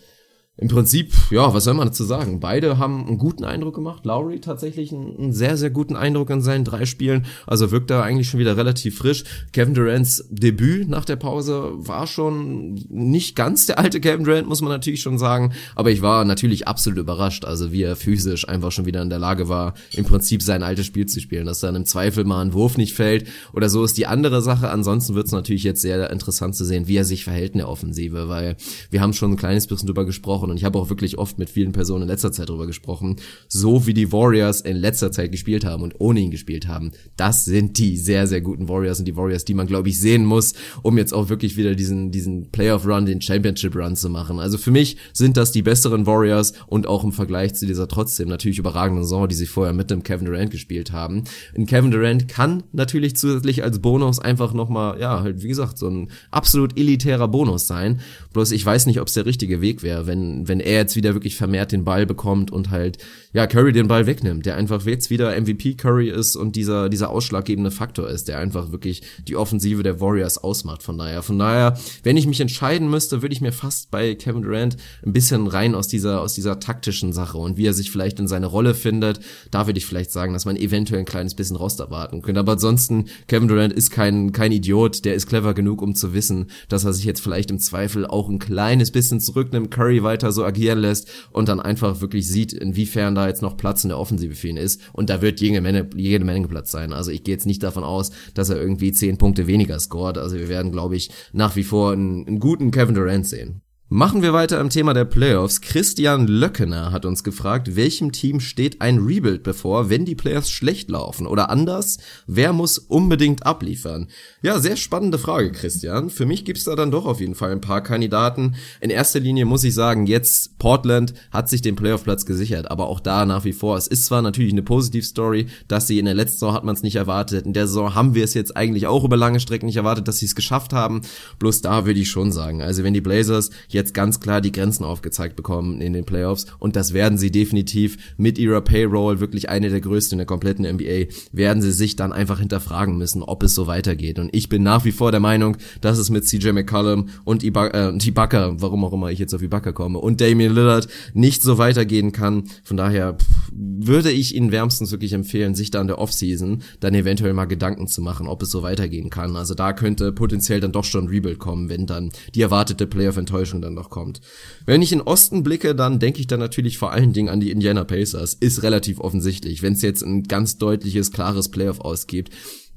Im Prinzip, ja, was soll man dazu sagen? Beide haben einen guten Eindruck gemacht. Lowry tatsächlich einen, einen, sehr, sehr guten Eindruck in seinen drei Spielen. Also wirkt er eigentlich schon wieder relativ frisch. Kevin Durants Debüt nach der Pause war schon nicht ganz der alte Kevin Durant, muss man natürlich schon sagen. Aber ich war natürlich absolut überrascht, also wie er physisch einfach schon wieder in der Lage war, im Prinzip sein altes Spiel zu spielen. Dass dann im Zweifel mal ein Wurf nicht fällt oder so ist die andere Sache. Ansonsten wird es natürlich jetzt sehr interessant zu sehen, wie er sich verhält in der Offensive, weil wir haben schon ein kleines bisschen drüber gesprochen und ich habe auch wirklich oft mit vielen Personen in letzter Zeit darüber gesprochen, so wie die Warriors in letzter Zeit gespielt haben und ohne ihn gespielt haben, das sind die sehr, sehr guten Warriors und die Warriors, die man, glaube ich, sehen muss, um jetzt auch wirklich wieder diesen, diesen Playoff-Run, den Championship-Run zu machen. Also für mich sind das die besseren Warriors und auch im Vergleich zu dieser trotzdem natürlich überragenden Saison, die sie vorher mit dem Kevin Durant gespielt haben. Und Kevin Durant kann natürlich zusätzlich als Bonus einfach nochmal, ja, halt wie gesagt, so ein absolut elitärer Bonus sein. Bloß ich weiß nicht, ob es der richtige Weg wäre, wenn wenn, er jetzt wieder wirklich vermehrt den Ball bekommt und halt, ja, Curry den Ball wegnimmt, der einfach jetzt wieder MVP Curry ist und dieser, dieser ausschlaggebende Faktor ist, der einfach wirklich die Offensive der Warriors ausmacht. Von daher, von daher, wenn ich mich entscheiden müsste, würde ich mir fast bei Kevin Durant ein bisschen rein aus dieser, aus dieser taktischen Sache und wie er sich vielleicht in seine Rolle findet, da würde ich vielleicht sagen, dass man eventuell ein kleines bisschen Rost erwarten könnte. Aber ansonsten, Kevin Durant ist kein, kein Idiot, der ist clever genug, um zu wissen, dass er sich jetzt vielleicht im Zweifel auch ein kleines bisschen zurücknimmt, Curry weiter so agieren lässt und dann einfach wirklich sieht, inwiefern da jetzt noch Platz in der Offensive für ihn ist. Und da wird jede Menge, jede Menge Platz sein. Also ich gehe jetzt nicht davon aus, dass er irgendwie zehn Punkte weniger scored. Also wir werden, glaube ich, nach wie vor einen, einen guten Kevin Durant sehen. Machen wir weiter im Thema der Playoffs. Christian Löckener hat uns gefragt, welchem Team steht ein Rebuild bevor, wenn die Playoffs schlecht laufen? Oder anders, wer muss unbedingt abliefern? Ja, sehr spannende Frage, Christian. Für mich gibt's da dann doch auf jeden Fall ein paar Kandidaten. In erster Linie muss ich sagen, jetzt Portland hat sich den Playoff-Platz gesichert, aber auch da nach wie vor. Es ist zwar natürlich eine Positiv-Story, dass sie in der letzten Saison hat man es nicht erwartet. In der Saison haben wir es jetzt eigentlich auch über lange Strecken nicht erwartet, dass sie es geschafft haben. Bloß da würde ich schon sagen, also wenn die Blazers jetzt jetzt ganz klar die Grenzen aufgezeigt bekommen in den Playoffs und das werden sie definitiv mit ihrer Payroll, wirklich eine der größten in der kompletten NBA, werden sie sich dann einfach hinterfragen müssen, ob es so weitergeht. Und ich bin nach wie vor der Meinung, dass es mit CJ McCollum und Ibaka, äh, warum auch immer ich jetzt auf Ibaka komme, und Damian Lillard nicht so weitergehen kann. Von daher pff, würde ich Ihnen wärmstens wirklich empfehlen, sich da in der Offseason dann eventuell mal Gedanken zu machen, ob es so weitergehen kann. Also da könnte potenziell dann doch schon Rebuild kommen, wenn dann die erwartete Playoff-Enttäuschung dann noch kommt. Wenn ich in Osten blicke, dann denke ich dann natürlich vor allen Dingen an die Indiana Pacers. Ist relativ offensichtlich. Wenn es jetzt ein ganz deutliches, klares Playoff ausgibt,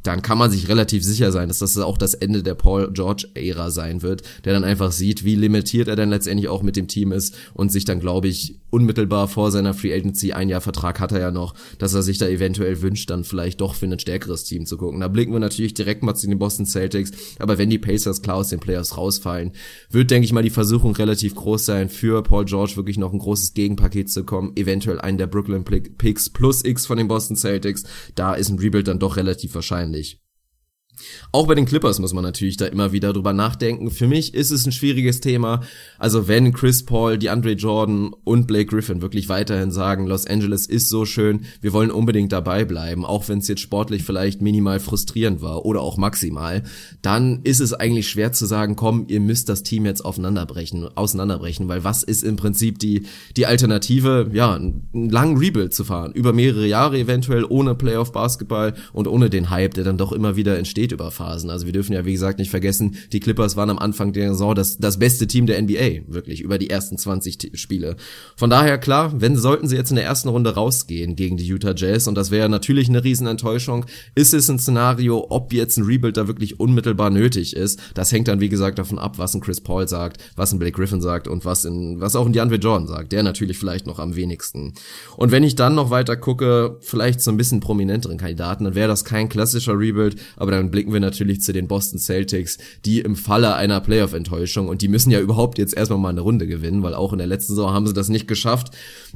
dann kann man sich relativ sicher sein, dass das auch das Ende der Paul George Ära sein wird, der dann einfach sieht, wie limitiert er dann letztendlich auch mit dem Team ist und sich dann, glaube ich, unmittelbar vor seiner Free Agency, ein Jahr Vertrag hat er ja noch, dass er sich da eventuell wünscht, dann vielleicht doch für ein stärkeres Team zu gucken. Da blicken wir natürlich direkt mal zu den Boston Celtics, aber wenn die Pacers klar aus den Playoffs rausfallen, wird, denke ich mal, die Versuchung relativ groß sein, für Paul George wirklich noch ein großes Gegenpaket zu kommen, eventuell einen der Brooklyn Picks plus X von den Boston Celtics. Da ist ein Rebuild dann doch relativ wahrscheinlich wahrscheinlich. Auch bei den Clippers muss man natürlich da immer wieder drüber nachdenken. Für mich ist es ein schwieriges Thema. Also wenn Chris Paul, die Andre Jordan und Blake Griffin wirklich weiterhin sagen, Los Angeles ist so schön, wir wollen unbedingt dabei bleiben, auch wenn es jetzt sportlich vielleicht minimal frustrierend war oder auch maximal, dann ist es eigentlich schwer zu sagen, komm, ihr müsst das Team jetzt aufeinanderbrechen, auseinanderbrechen, weil was ist im Prinzip die, die Alternative, ja, einen langen Rebuild zu fahren, über mehrere Jahre eventuell ohne Playoff Basketball und ohne den Hype, der dann doch immer wieder entsteht geht über Phasen. Also wir dürfen ja, wie gesagt, nicht vergessen, die Clippers waren am Anfang der Saison das, das beste Team der NBA, wirklich, über die ersten 20 Spiele. Von daher, klar, wenn sollten sie jetzt in der ersten Runde rausgehen gegen die Utah Jazz, und das wäre natürlich eine Riesenenttäuschung, ist es ein Szenario, ob jetzt ein Rebuild da wirklich unmittelbar nötig ist. Das hängt dann, wie gesagt, davon ab, was ein Chris Paul sagt, was ein Blake Griffin sagt und was in, was auch ein DeAndre Jordan sagt. Der natürlich vielleicht noch am wenigsten. Und wenn ich dann noch weiter gucke, vielleicht so ein bisschen prominenteren Kandidaten, dann wäre das kein klassischer Rebuild, aber dann blicken wir natürlich zu den Boston Celtics, die im Falle einer Playoff-Enttäuschung, und die müssen ja überhaupt jetzt erstmal mal eine Runde gewinnen, weil auch in der letzten Saison haben sie das nicht geschafft,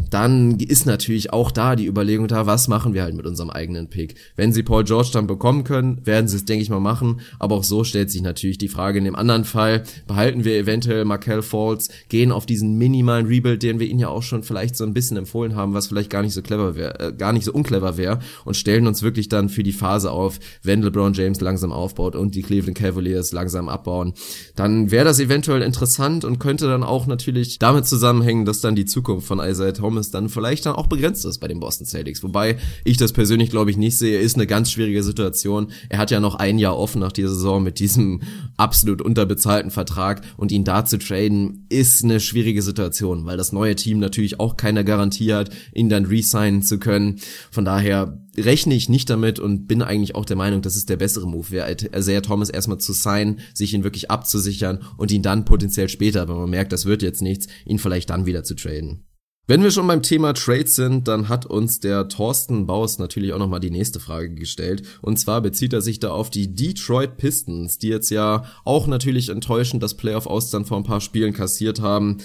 dann ist natürlich auch da die Überlegung da, was machen wir halt mit unserem eigenen Pick. Wenn sie Paul George dann bekommen können, werden sie es, denke ich mal, machen, aber auch so stellt sich natürlich die Frage, in dem anderen Fall behalten wir eventuell Markel Falls, gehen auf diesen minimalen Rebuild, den wir ihnen ja auch schon vielleicht so ein bisschen empfohlen haben, was vielleicht gar nicht so clever wäre, äh, gar nicht so unclever wäre und stellen uns wirklich dann für die Phase auf, wenn LeBron James langsam aufbaut und die Cleveland Cavaliers langsam abbauen, dann wäre das eventuell interessant und könnte dann auch natürlich damit zusammenhängen, dass dann die Zukunft von Isaiah Thomas dann vielleicht dann auch begrenzt ist bei den Boston Celtics. Wobei ich das persönlich glaube ich nicht sehe, ist eine ganz schwierige Situation. Er hat ja noch ein Jahr offen nach dieser Saison mit diesem absolut unterbezahlten Vertrag und ihn da zu traden ist eine schwierige Situation, weil das neue Team natürlich auch keine Garantie hat, ihn dann resignen zu können. Von daher rechne ich nicht damit und bin eigentlich auch der Meinung, dass es der bessere Move wäre, Isaiah Thomas erstmal zu signen, sich ihn wirklich abzusichern und ihn dann potenziell später, wenn man merkt, das wird jetzt nichts, ihn vielleicht dann wieder zu traden. Wenn wir schon beim Thema Trades sind, dann hat uns der Thorsten Baus natürlich auch nochmal die nächste Frage gestellt. Und zwar bezieht er sich da auf die Detroit Pistons, die jetzt ja auch natürlich enttäuschend das Playoff aus dann vor ein paar Spielen kassiert haben.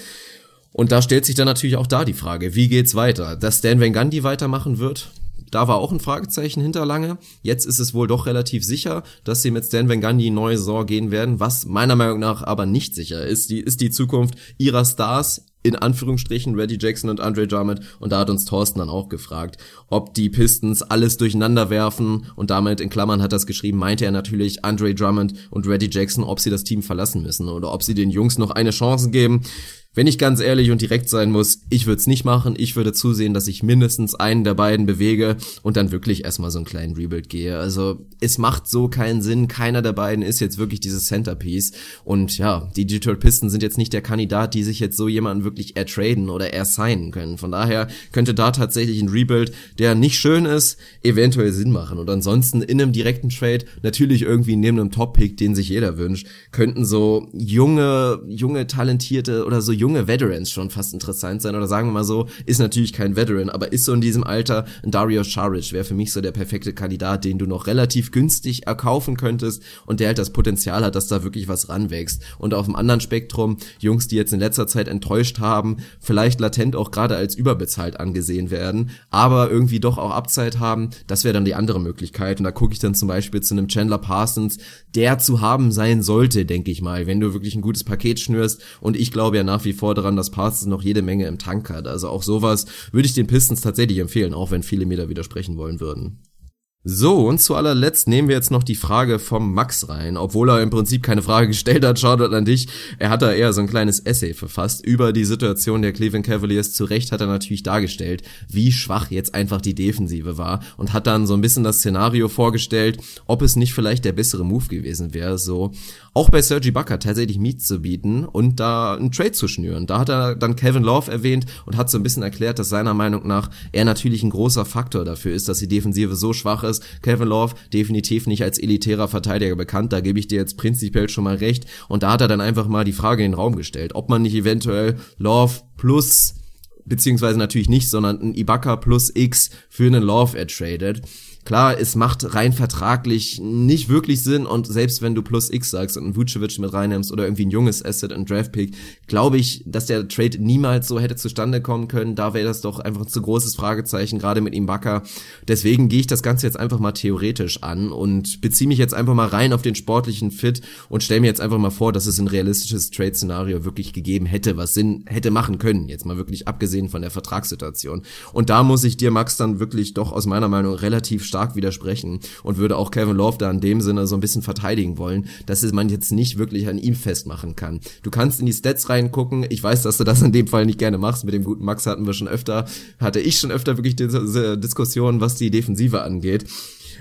Und da stellt sich dann natürlich auch da die Frage, wie geht's weiter? Dass Stan Van Gundy weitermachen wird, da war auch ein Fragezeichen hinter lange. Jetzt ist es wohl doch relativ sicher, dass sie mit Stan Van Gundy neue Saison gehen werden. Was meiner Meinung nach aber nicht sicher ist, die, ist die Zukunft ihrer Stars in Anführungsstrichen Reggie Jackson und Andre Drummond und da hat uns Thorsten dann auch gefragt, ob die Pistons alles durcheinander werfen und damit in Klammern hat das geschrieben, meinte er natürlich Andre Drummond und Reggie Jackson, ob sie das Team verlassen müssen oder ob sie den Jungs noch eine Chance geben. Wenn ich ganz ehrlich und direkt sein muss, ich würde es nicht machen. Ich würde zusehen, dass ich mindestens einen der beiden bewege und dann wirklich erstmal so einen kleinen Rebuild gehe. Also es macht so keinen Sinn. Keiner der beiden ist jetzt wirklich dieses Centerpiece. Und ja, die Detroit Pistons sind jetzt nicht der Kandidat, die sich jetzt so jemanden wirklich ertraden oder ersignen können. Von daher könnte da tatsächlich ein Rebuild, der nicht schön ist, eventuell Sinn machen. Und ansonsten in einem direkten Trade, natürlich irgendwie neben einem Top-Pick, den sich jeder wünscht, könnten so junge, junge, talentierte oder so junge Veterans schon fast interessant sein. Oder sagen wir mal so, ist natürlich kein Veteran, aber ist so in diesem Alter ein Dario Saric wäre für mich so der perfekte Kandidat, den du noch relativ günstig erkaufen könntest und der halt das Potenzial hat, dass da wirklich was ranwächst. Und auf dem anderen Spektrum, Jungs, die jetzt in letzter Zeit enttäuscht haben, vielleicht latent auch gerade als überbezahlt angesehen werden, aber irgendwie doch auch Abzeit haben, das wäre dann die andere Möglichkeit. Und da gucke ich dann zum Beispiel zu einem Chandler Parsons, der zu haben sein sollte, denke ich mal, wenn du wirklich ein gutes Paket schnürst. Und ich glaube ja nach wie vor daran, dass Parsons noch jede Menge im Tank hat. Also auch sowas würde ich den Pistons tatsächlich empfehlen, auch wenn viele mir da widersprechen wollen würden. So, und zu allerletzt nehmen wir jetzt noch die Frage vom Max rein. Obwohl er im Prinzip keine Frage gestellt hat, Shoutout an dich. Er hat da eher so ein kleines Essay verfasst über die Situation der Cleveland Cavaliers. Zu Recht hat er natürlich dargestellt, wie schwach jetzt einfach die Defensive war und hat dann so ein bisschen das Szenario vorgestellt, ob es nicht vielleicht der bessere Move gewesen wäre, so auch bei Sergi Bucker tatsächlich Miet zu bieten und da einen Trade zu schnüren. Da hat er dann Kevin Love erwähnt und hat so ein bisschen erklärt, dass seiner Meinung nach er natürlich ein großer Faktor dafür ist, dass die Defensive so schwach ist. Kevin Love definitiv nicht als elitärer Verteidiger bekannt, da gebe ich dir jetzt prinzipiell schon mal recht. Und da hat er dann einfach mal die Frage in den Raum gestellt, ob man nicht eventuell Love plus beziehungsweise natürlich nicht, sondern ein Ibaka plus X für einen Love ertradet. Klar, es macht rein vertraglich nicht wirklich Sinn und selbst wenn du plus X sagst und einen Vucevic mit reinnimmst oder irgendwie ein junges Asset, ein Draftpick, glaube ich, dass der Trade niemals so hätte zustande kommen können. Da wäre das doch einfach ein zu großes Fragezeichen, gerade mit Backer. Deswegen gehe ich das Ganze jetzt einfach mal theoretisch an und beziehe mich jetzt einfach mal rein auf den sportlichen Fit und stelle mir jetzt einfach mal vor, dass es ein realistisches Trade-Szenario wirklich gegeben hätte, was Sinn hätte machen können. Jetzt mal wirklich abgesehen von der Vertragssituation. Und da muss ich dir, Max, dann wirklich doch aus meiner Meinung relativ stark widersprechen und würde auch Kevin Love da in dem Sinne so ein bisschen verteidigen wollen, dass man jetzt nicht wirklich an ihm festmachen kann. Du kannst in die Stats reingucken. Ich weiß, dass du das in dem Fall nicht gerne machst. Mit dem guten Max hatten wir schon öfter, hatte ich schon öfter wirklich diese Diskussionen, was die Defensive angeht.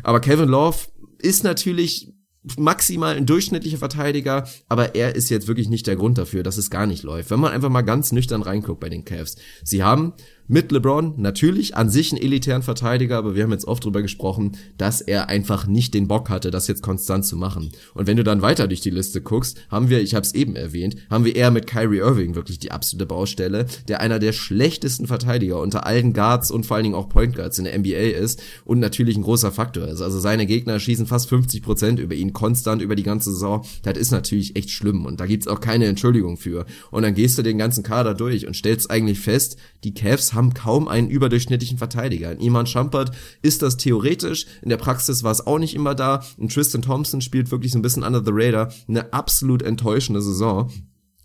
Aber Kevin Love ist natürlich maximal ein durchschnittlicher Verteidiger, aber er ist jetzt wirklich nicht der Grund dafür, dass es gar nicht läuft. Wenn man einfach mal ganz nüchtern reinguckt bei den Cavs. Sie haben mit LeBron natürlich an sich einen elitären Verteidiger, aber wir haben jetzt oft drüber gesprochen, dass er einfach nicht den Bock hatte, das jetzt konstant zu machen. Und wenn du dann weiter durch die Liste guckst, haben wir, ich habe es eben erwähnt, haben wir eher mit Kyrie Irving wirklich die absolute Baustelle, der einer der schlechtesten Verteidiger unter allen Guards und vor allen Dingen auch Point Guards in der NBA ist und natürlich ein großer Faktor ist. Also seine Gegner schießen fast 50 Prozent über ihn konstant über die ganze Saison. Das ist natürlich echt schlimm und da gibt's auch keine Entschuldigung für. Und dann gehst du den ganzen Kader durch und stellst eigentlich fest, die Cavs haben kaum einen überdurchschnittlichen Verteidiger. In Iman Shumpert ist das theoretisch, in der Praxis war es auch nicht immer da. Und Tristan Thompson spielt wirklich so ein bisschen under the radar. Eine absolut enttäuschende Saison.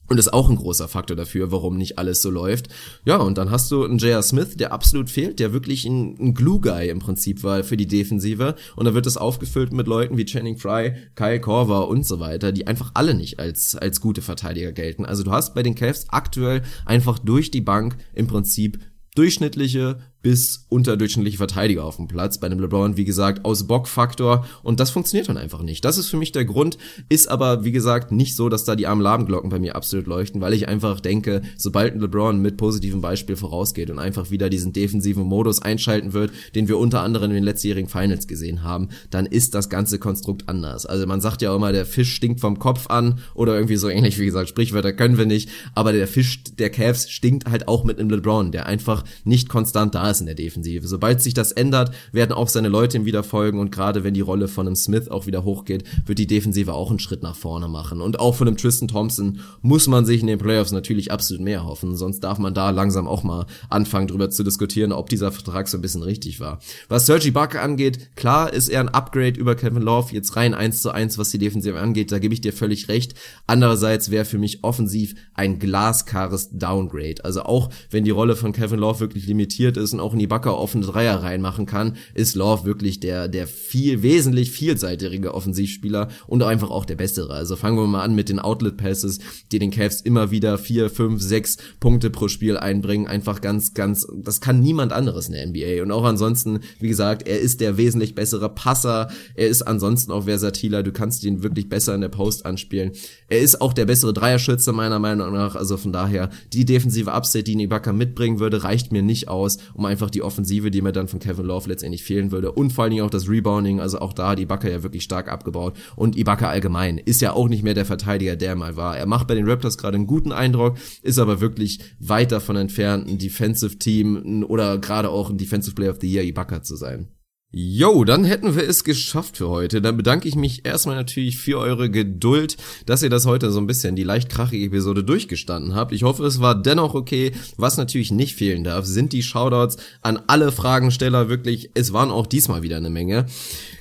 Und ist auch ein großer Faktor dafür, warum nicht alles so läuft. Ja, und dann hast du einen J.R. Smith, der absolut fehlt, der wirklich ein, ein Glue-Guy im Prinzip war für die Defensive. Und dann wird das aufgefüllt mit Leuten wie Channing Fry, Kyle Korver und so weiter, die einfach alle nicht als, als gute Verteidiger gelten. Also du hast bei den Cavs aktuell einfach durch die Bank im Prinzip durchschnittliche bis unterdurchschnittliche Verteidiger auf dem Platz. Bei einem LeBron, wie gesagt, aus Bock-Faktor. Und das funktioniert dann einfach nicht. Das ist für mich der Grund. Ist aber, wie gesagt, nicht so, dass da die Alarmglocken bei mir absolut leuchten, weil ich einfach denke, sobald ein LeBron mit positivem Beispiel vorausgeht und einfach wieder diesen defensiven Modus einschalten wird, den wir unter anderem in den letztjährigen Finals gesehen haben, dann ist das ganze Konstrukt anders. Also man sagt ja immer, der Fisch stinkt vom Kopf an oder irgendwie so ähnlich, wie gesagt, Sprichwörter können wir nicht, aber der Fisch der Cavs stinkt halt auch mit einem LeBron, der einfach nicht konstant da ist in der Defensive. Sobald sich das ändert, werden auch seine Leute ihm wieder folgen und gerade wenn die Rolle von einem Smith auch wieder hochgeht, wird die Defensive auch einen Schritt nach vorne machen. Und auch von einem Tristan Thompson muss man sich in den Playoffs natürlich absolut mehr hoffen, sonst darf man da langsam auch mal anfangen drüber zu diskutieren, ob dieser Vertrag so ein bisschen richtig war. Was Sergi Buck angeht, klar ist er ein Upgrade über Kevin Love, jetzt rein eins zu eins, was die Defensive angeht, da gebe ich dir völlig recht. Andererseits wäre für mich offensiv ein glasklares Downgrade. Also auch wenn die Rolle von Kevin Love wirklich limitiert ist und auch in die Backe offene Dreier reinmachen kann, ist Love wirklich der, der viel, wesentlich vielseitigere Offensivspieler und einfach auch der bessere. Also fangen wir mal an mit den Outlet Passes, die den Cavs immer wieder vier, fünf, sechs Punkte pro Spiel einbringen. Einfach ganz, ganz, das kann niemand anderes in der NBA. Und auch ansonsten, wie gesagt, er ist der wesentlich bessere Passer. Er ist ansonsten auch versatiler. Du kannst ihn wirklich besser in der Post anspielen. Er ist auch der bessere Dreierschütze meiner Meinung nach. Also von daher, die defensive Upstate, die Ibaka mitbringen würde, reicht mir nicht aus, um einfach die Offensive, die mir dann von Kevin Love letztendlich fehlen würde. Und vor allen Dingen auch das Rebounding. Also auch da hat Ibaka ja wirklich stark abgebaut. Und Ibaka allgemein ist ja auch nicht mehr der Verteidiger, der mal war. Er macht bei den Raptors gerade einen guten Eindruck, ist aber wirklich weit davon entfernt, ein Defensive Team oder gerade auch ein Defensive Player of the Year Ibaka zu sein. Jo, dann hätten wir es geschafft für heute. Dann bedanke ich mich erstmal natürlich für eure Geduld, dass ihr das heute so ein bisschen die leicht krachige Episode durchgestanden habt. Ich hoffe, es war dennoch okay. Was natürlich nicht fehlen darf, sind die Shoutouts an alle Fragensteller. Wirklich, es waren auch diesmal wieder eine Menge.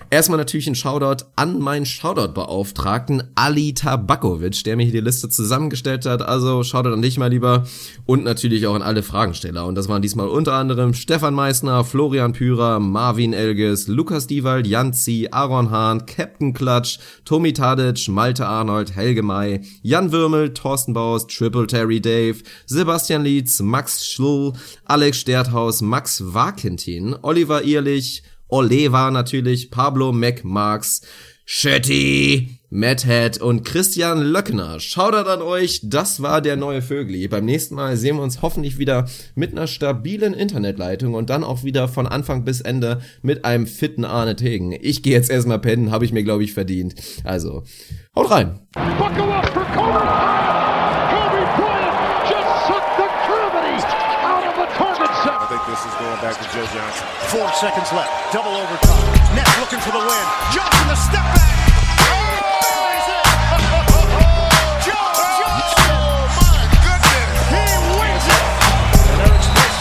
Erstmal natürlich ein Shoutout an meinen Shoutout-Beauftragten Ali Tabakovic, der mir hier die Liste zusammengestellt hat. Also Shoutout an dich mal lieber. Und natürlich auch an alle Fragensteller. Und das waren diesmal unter anderem Stefan Meissner, Florian Pürer, Marvin Elges, Lukas Diewald, Janzi, Aaron Hahn, Captain Klatsch, Tommy Tadic, Malte Arnold, Helge May, Jan Würmel, Thorsten Baus, Triple Terry Dave, Sebastian Lietz, Max Schlull, Alex Sterthaus, Max Wakentin, Oliver Ehrlich, Oleva natürlich, Pablo McMarks, Shetty, Madhead und Christian Löckner. Shoutout an euch, das war der neue Vögli. Beim nächsten Mal sehen wir uns hoffentlich wieder mit einer stabilen Internetleitung und dann auch wieder von Anfang bis Ende mit einem fitten Arne Tegen. Ich gehe jetzt erstmal pennen, habe ich mir glaube ich verdient. Also, haut rein. Buckle up for Kobe back to Joe Johnson. Four seconds left. Double overtime. Nets looking for the win. Johnson the step back.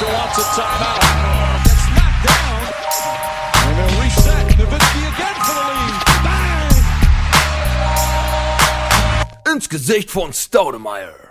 Wants a timeout. Gets knocked down. And they'll reset. Again for the lead. Bang! ins Gesicht von Staudemeyer.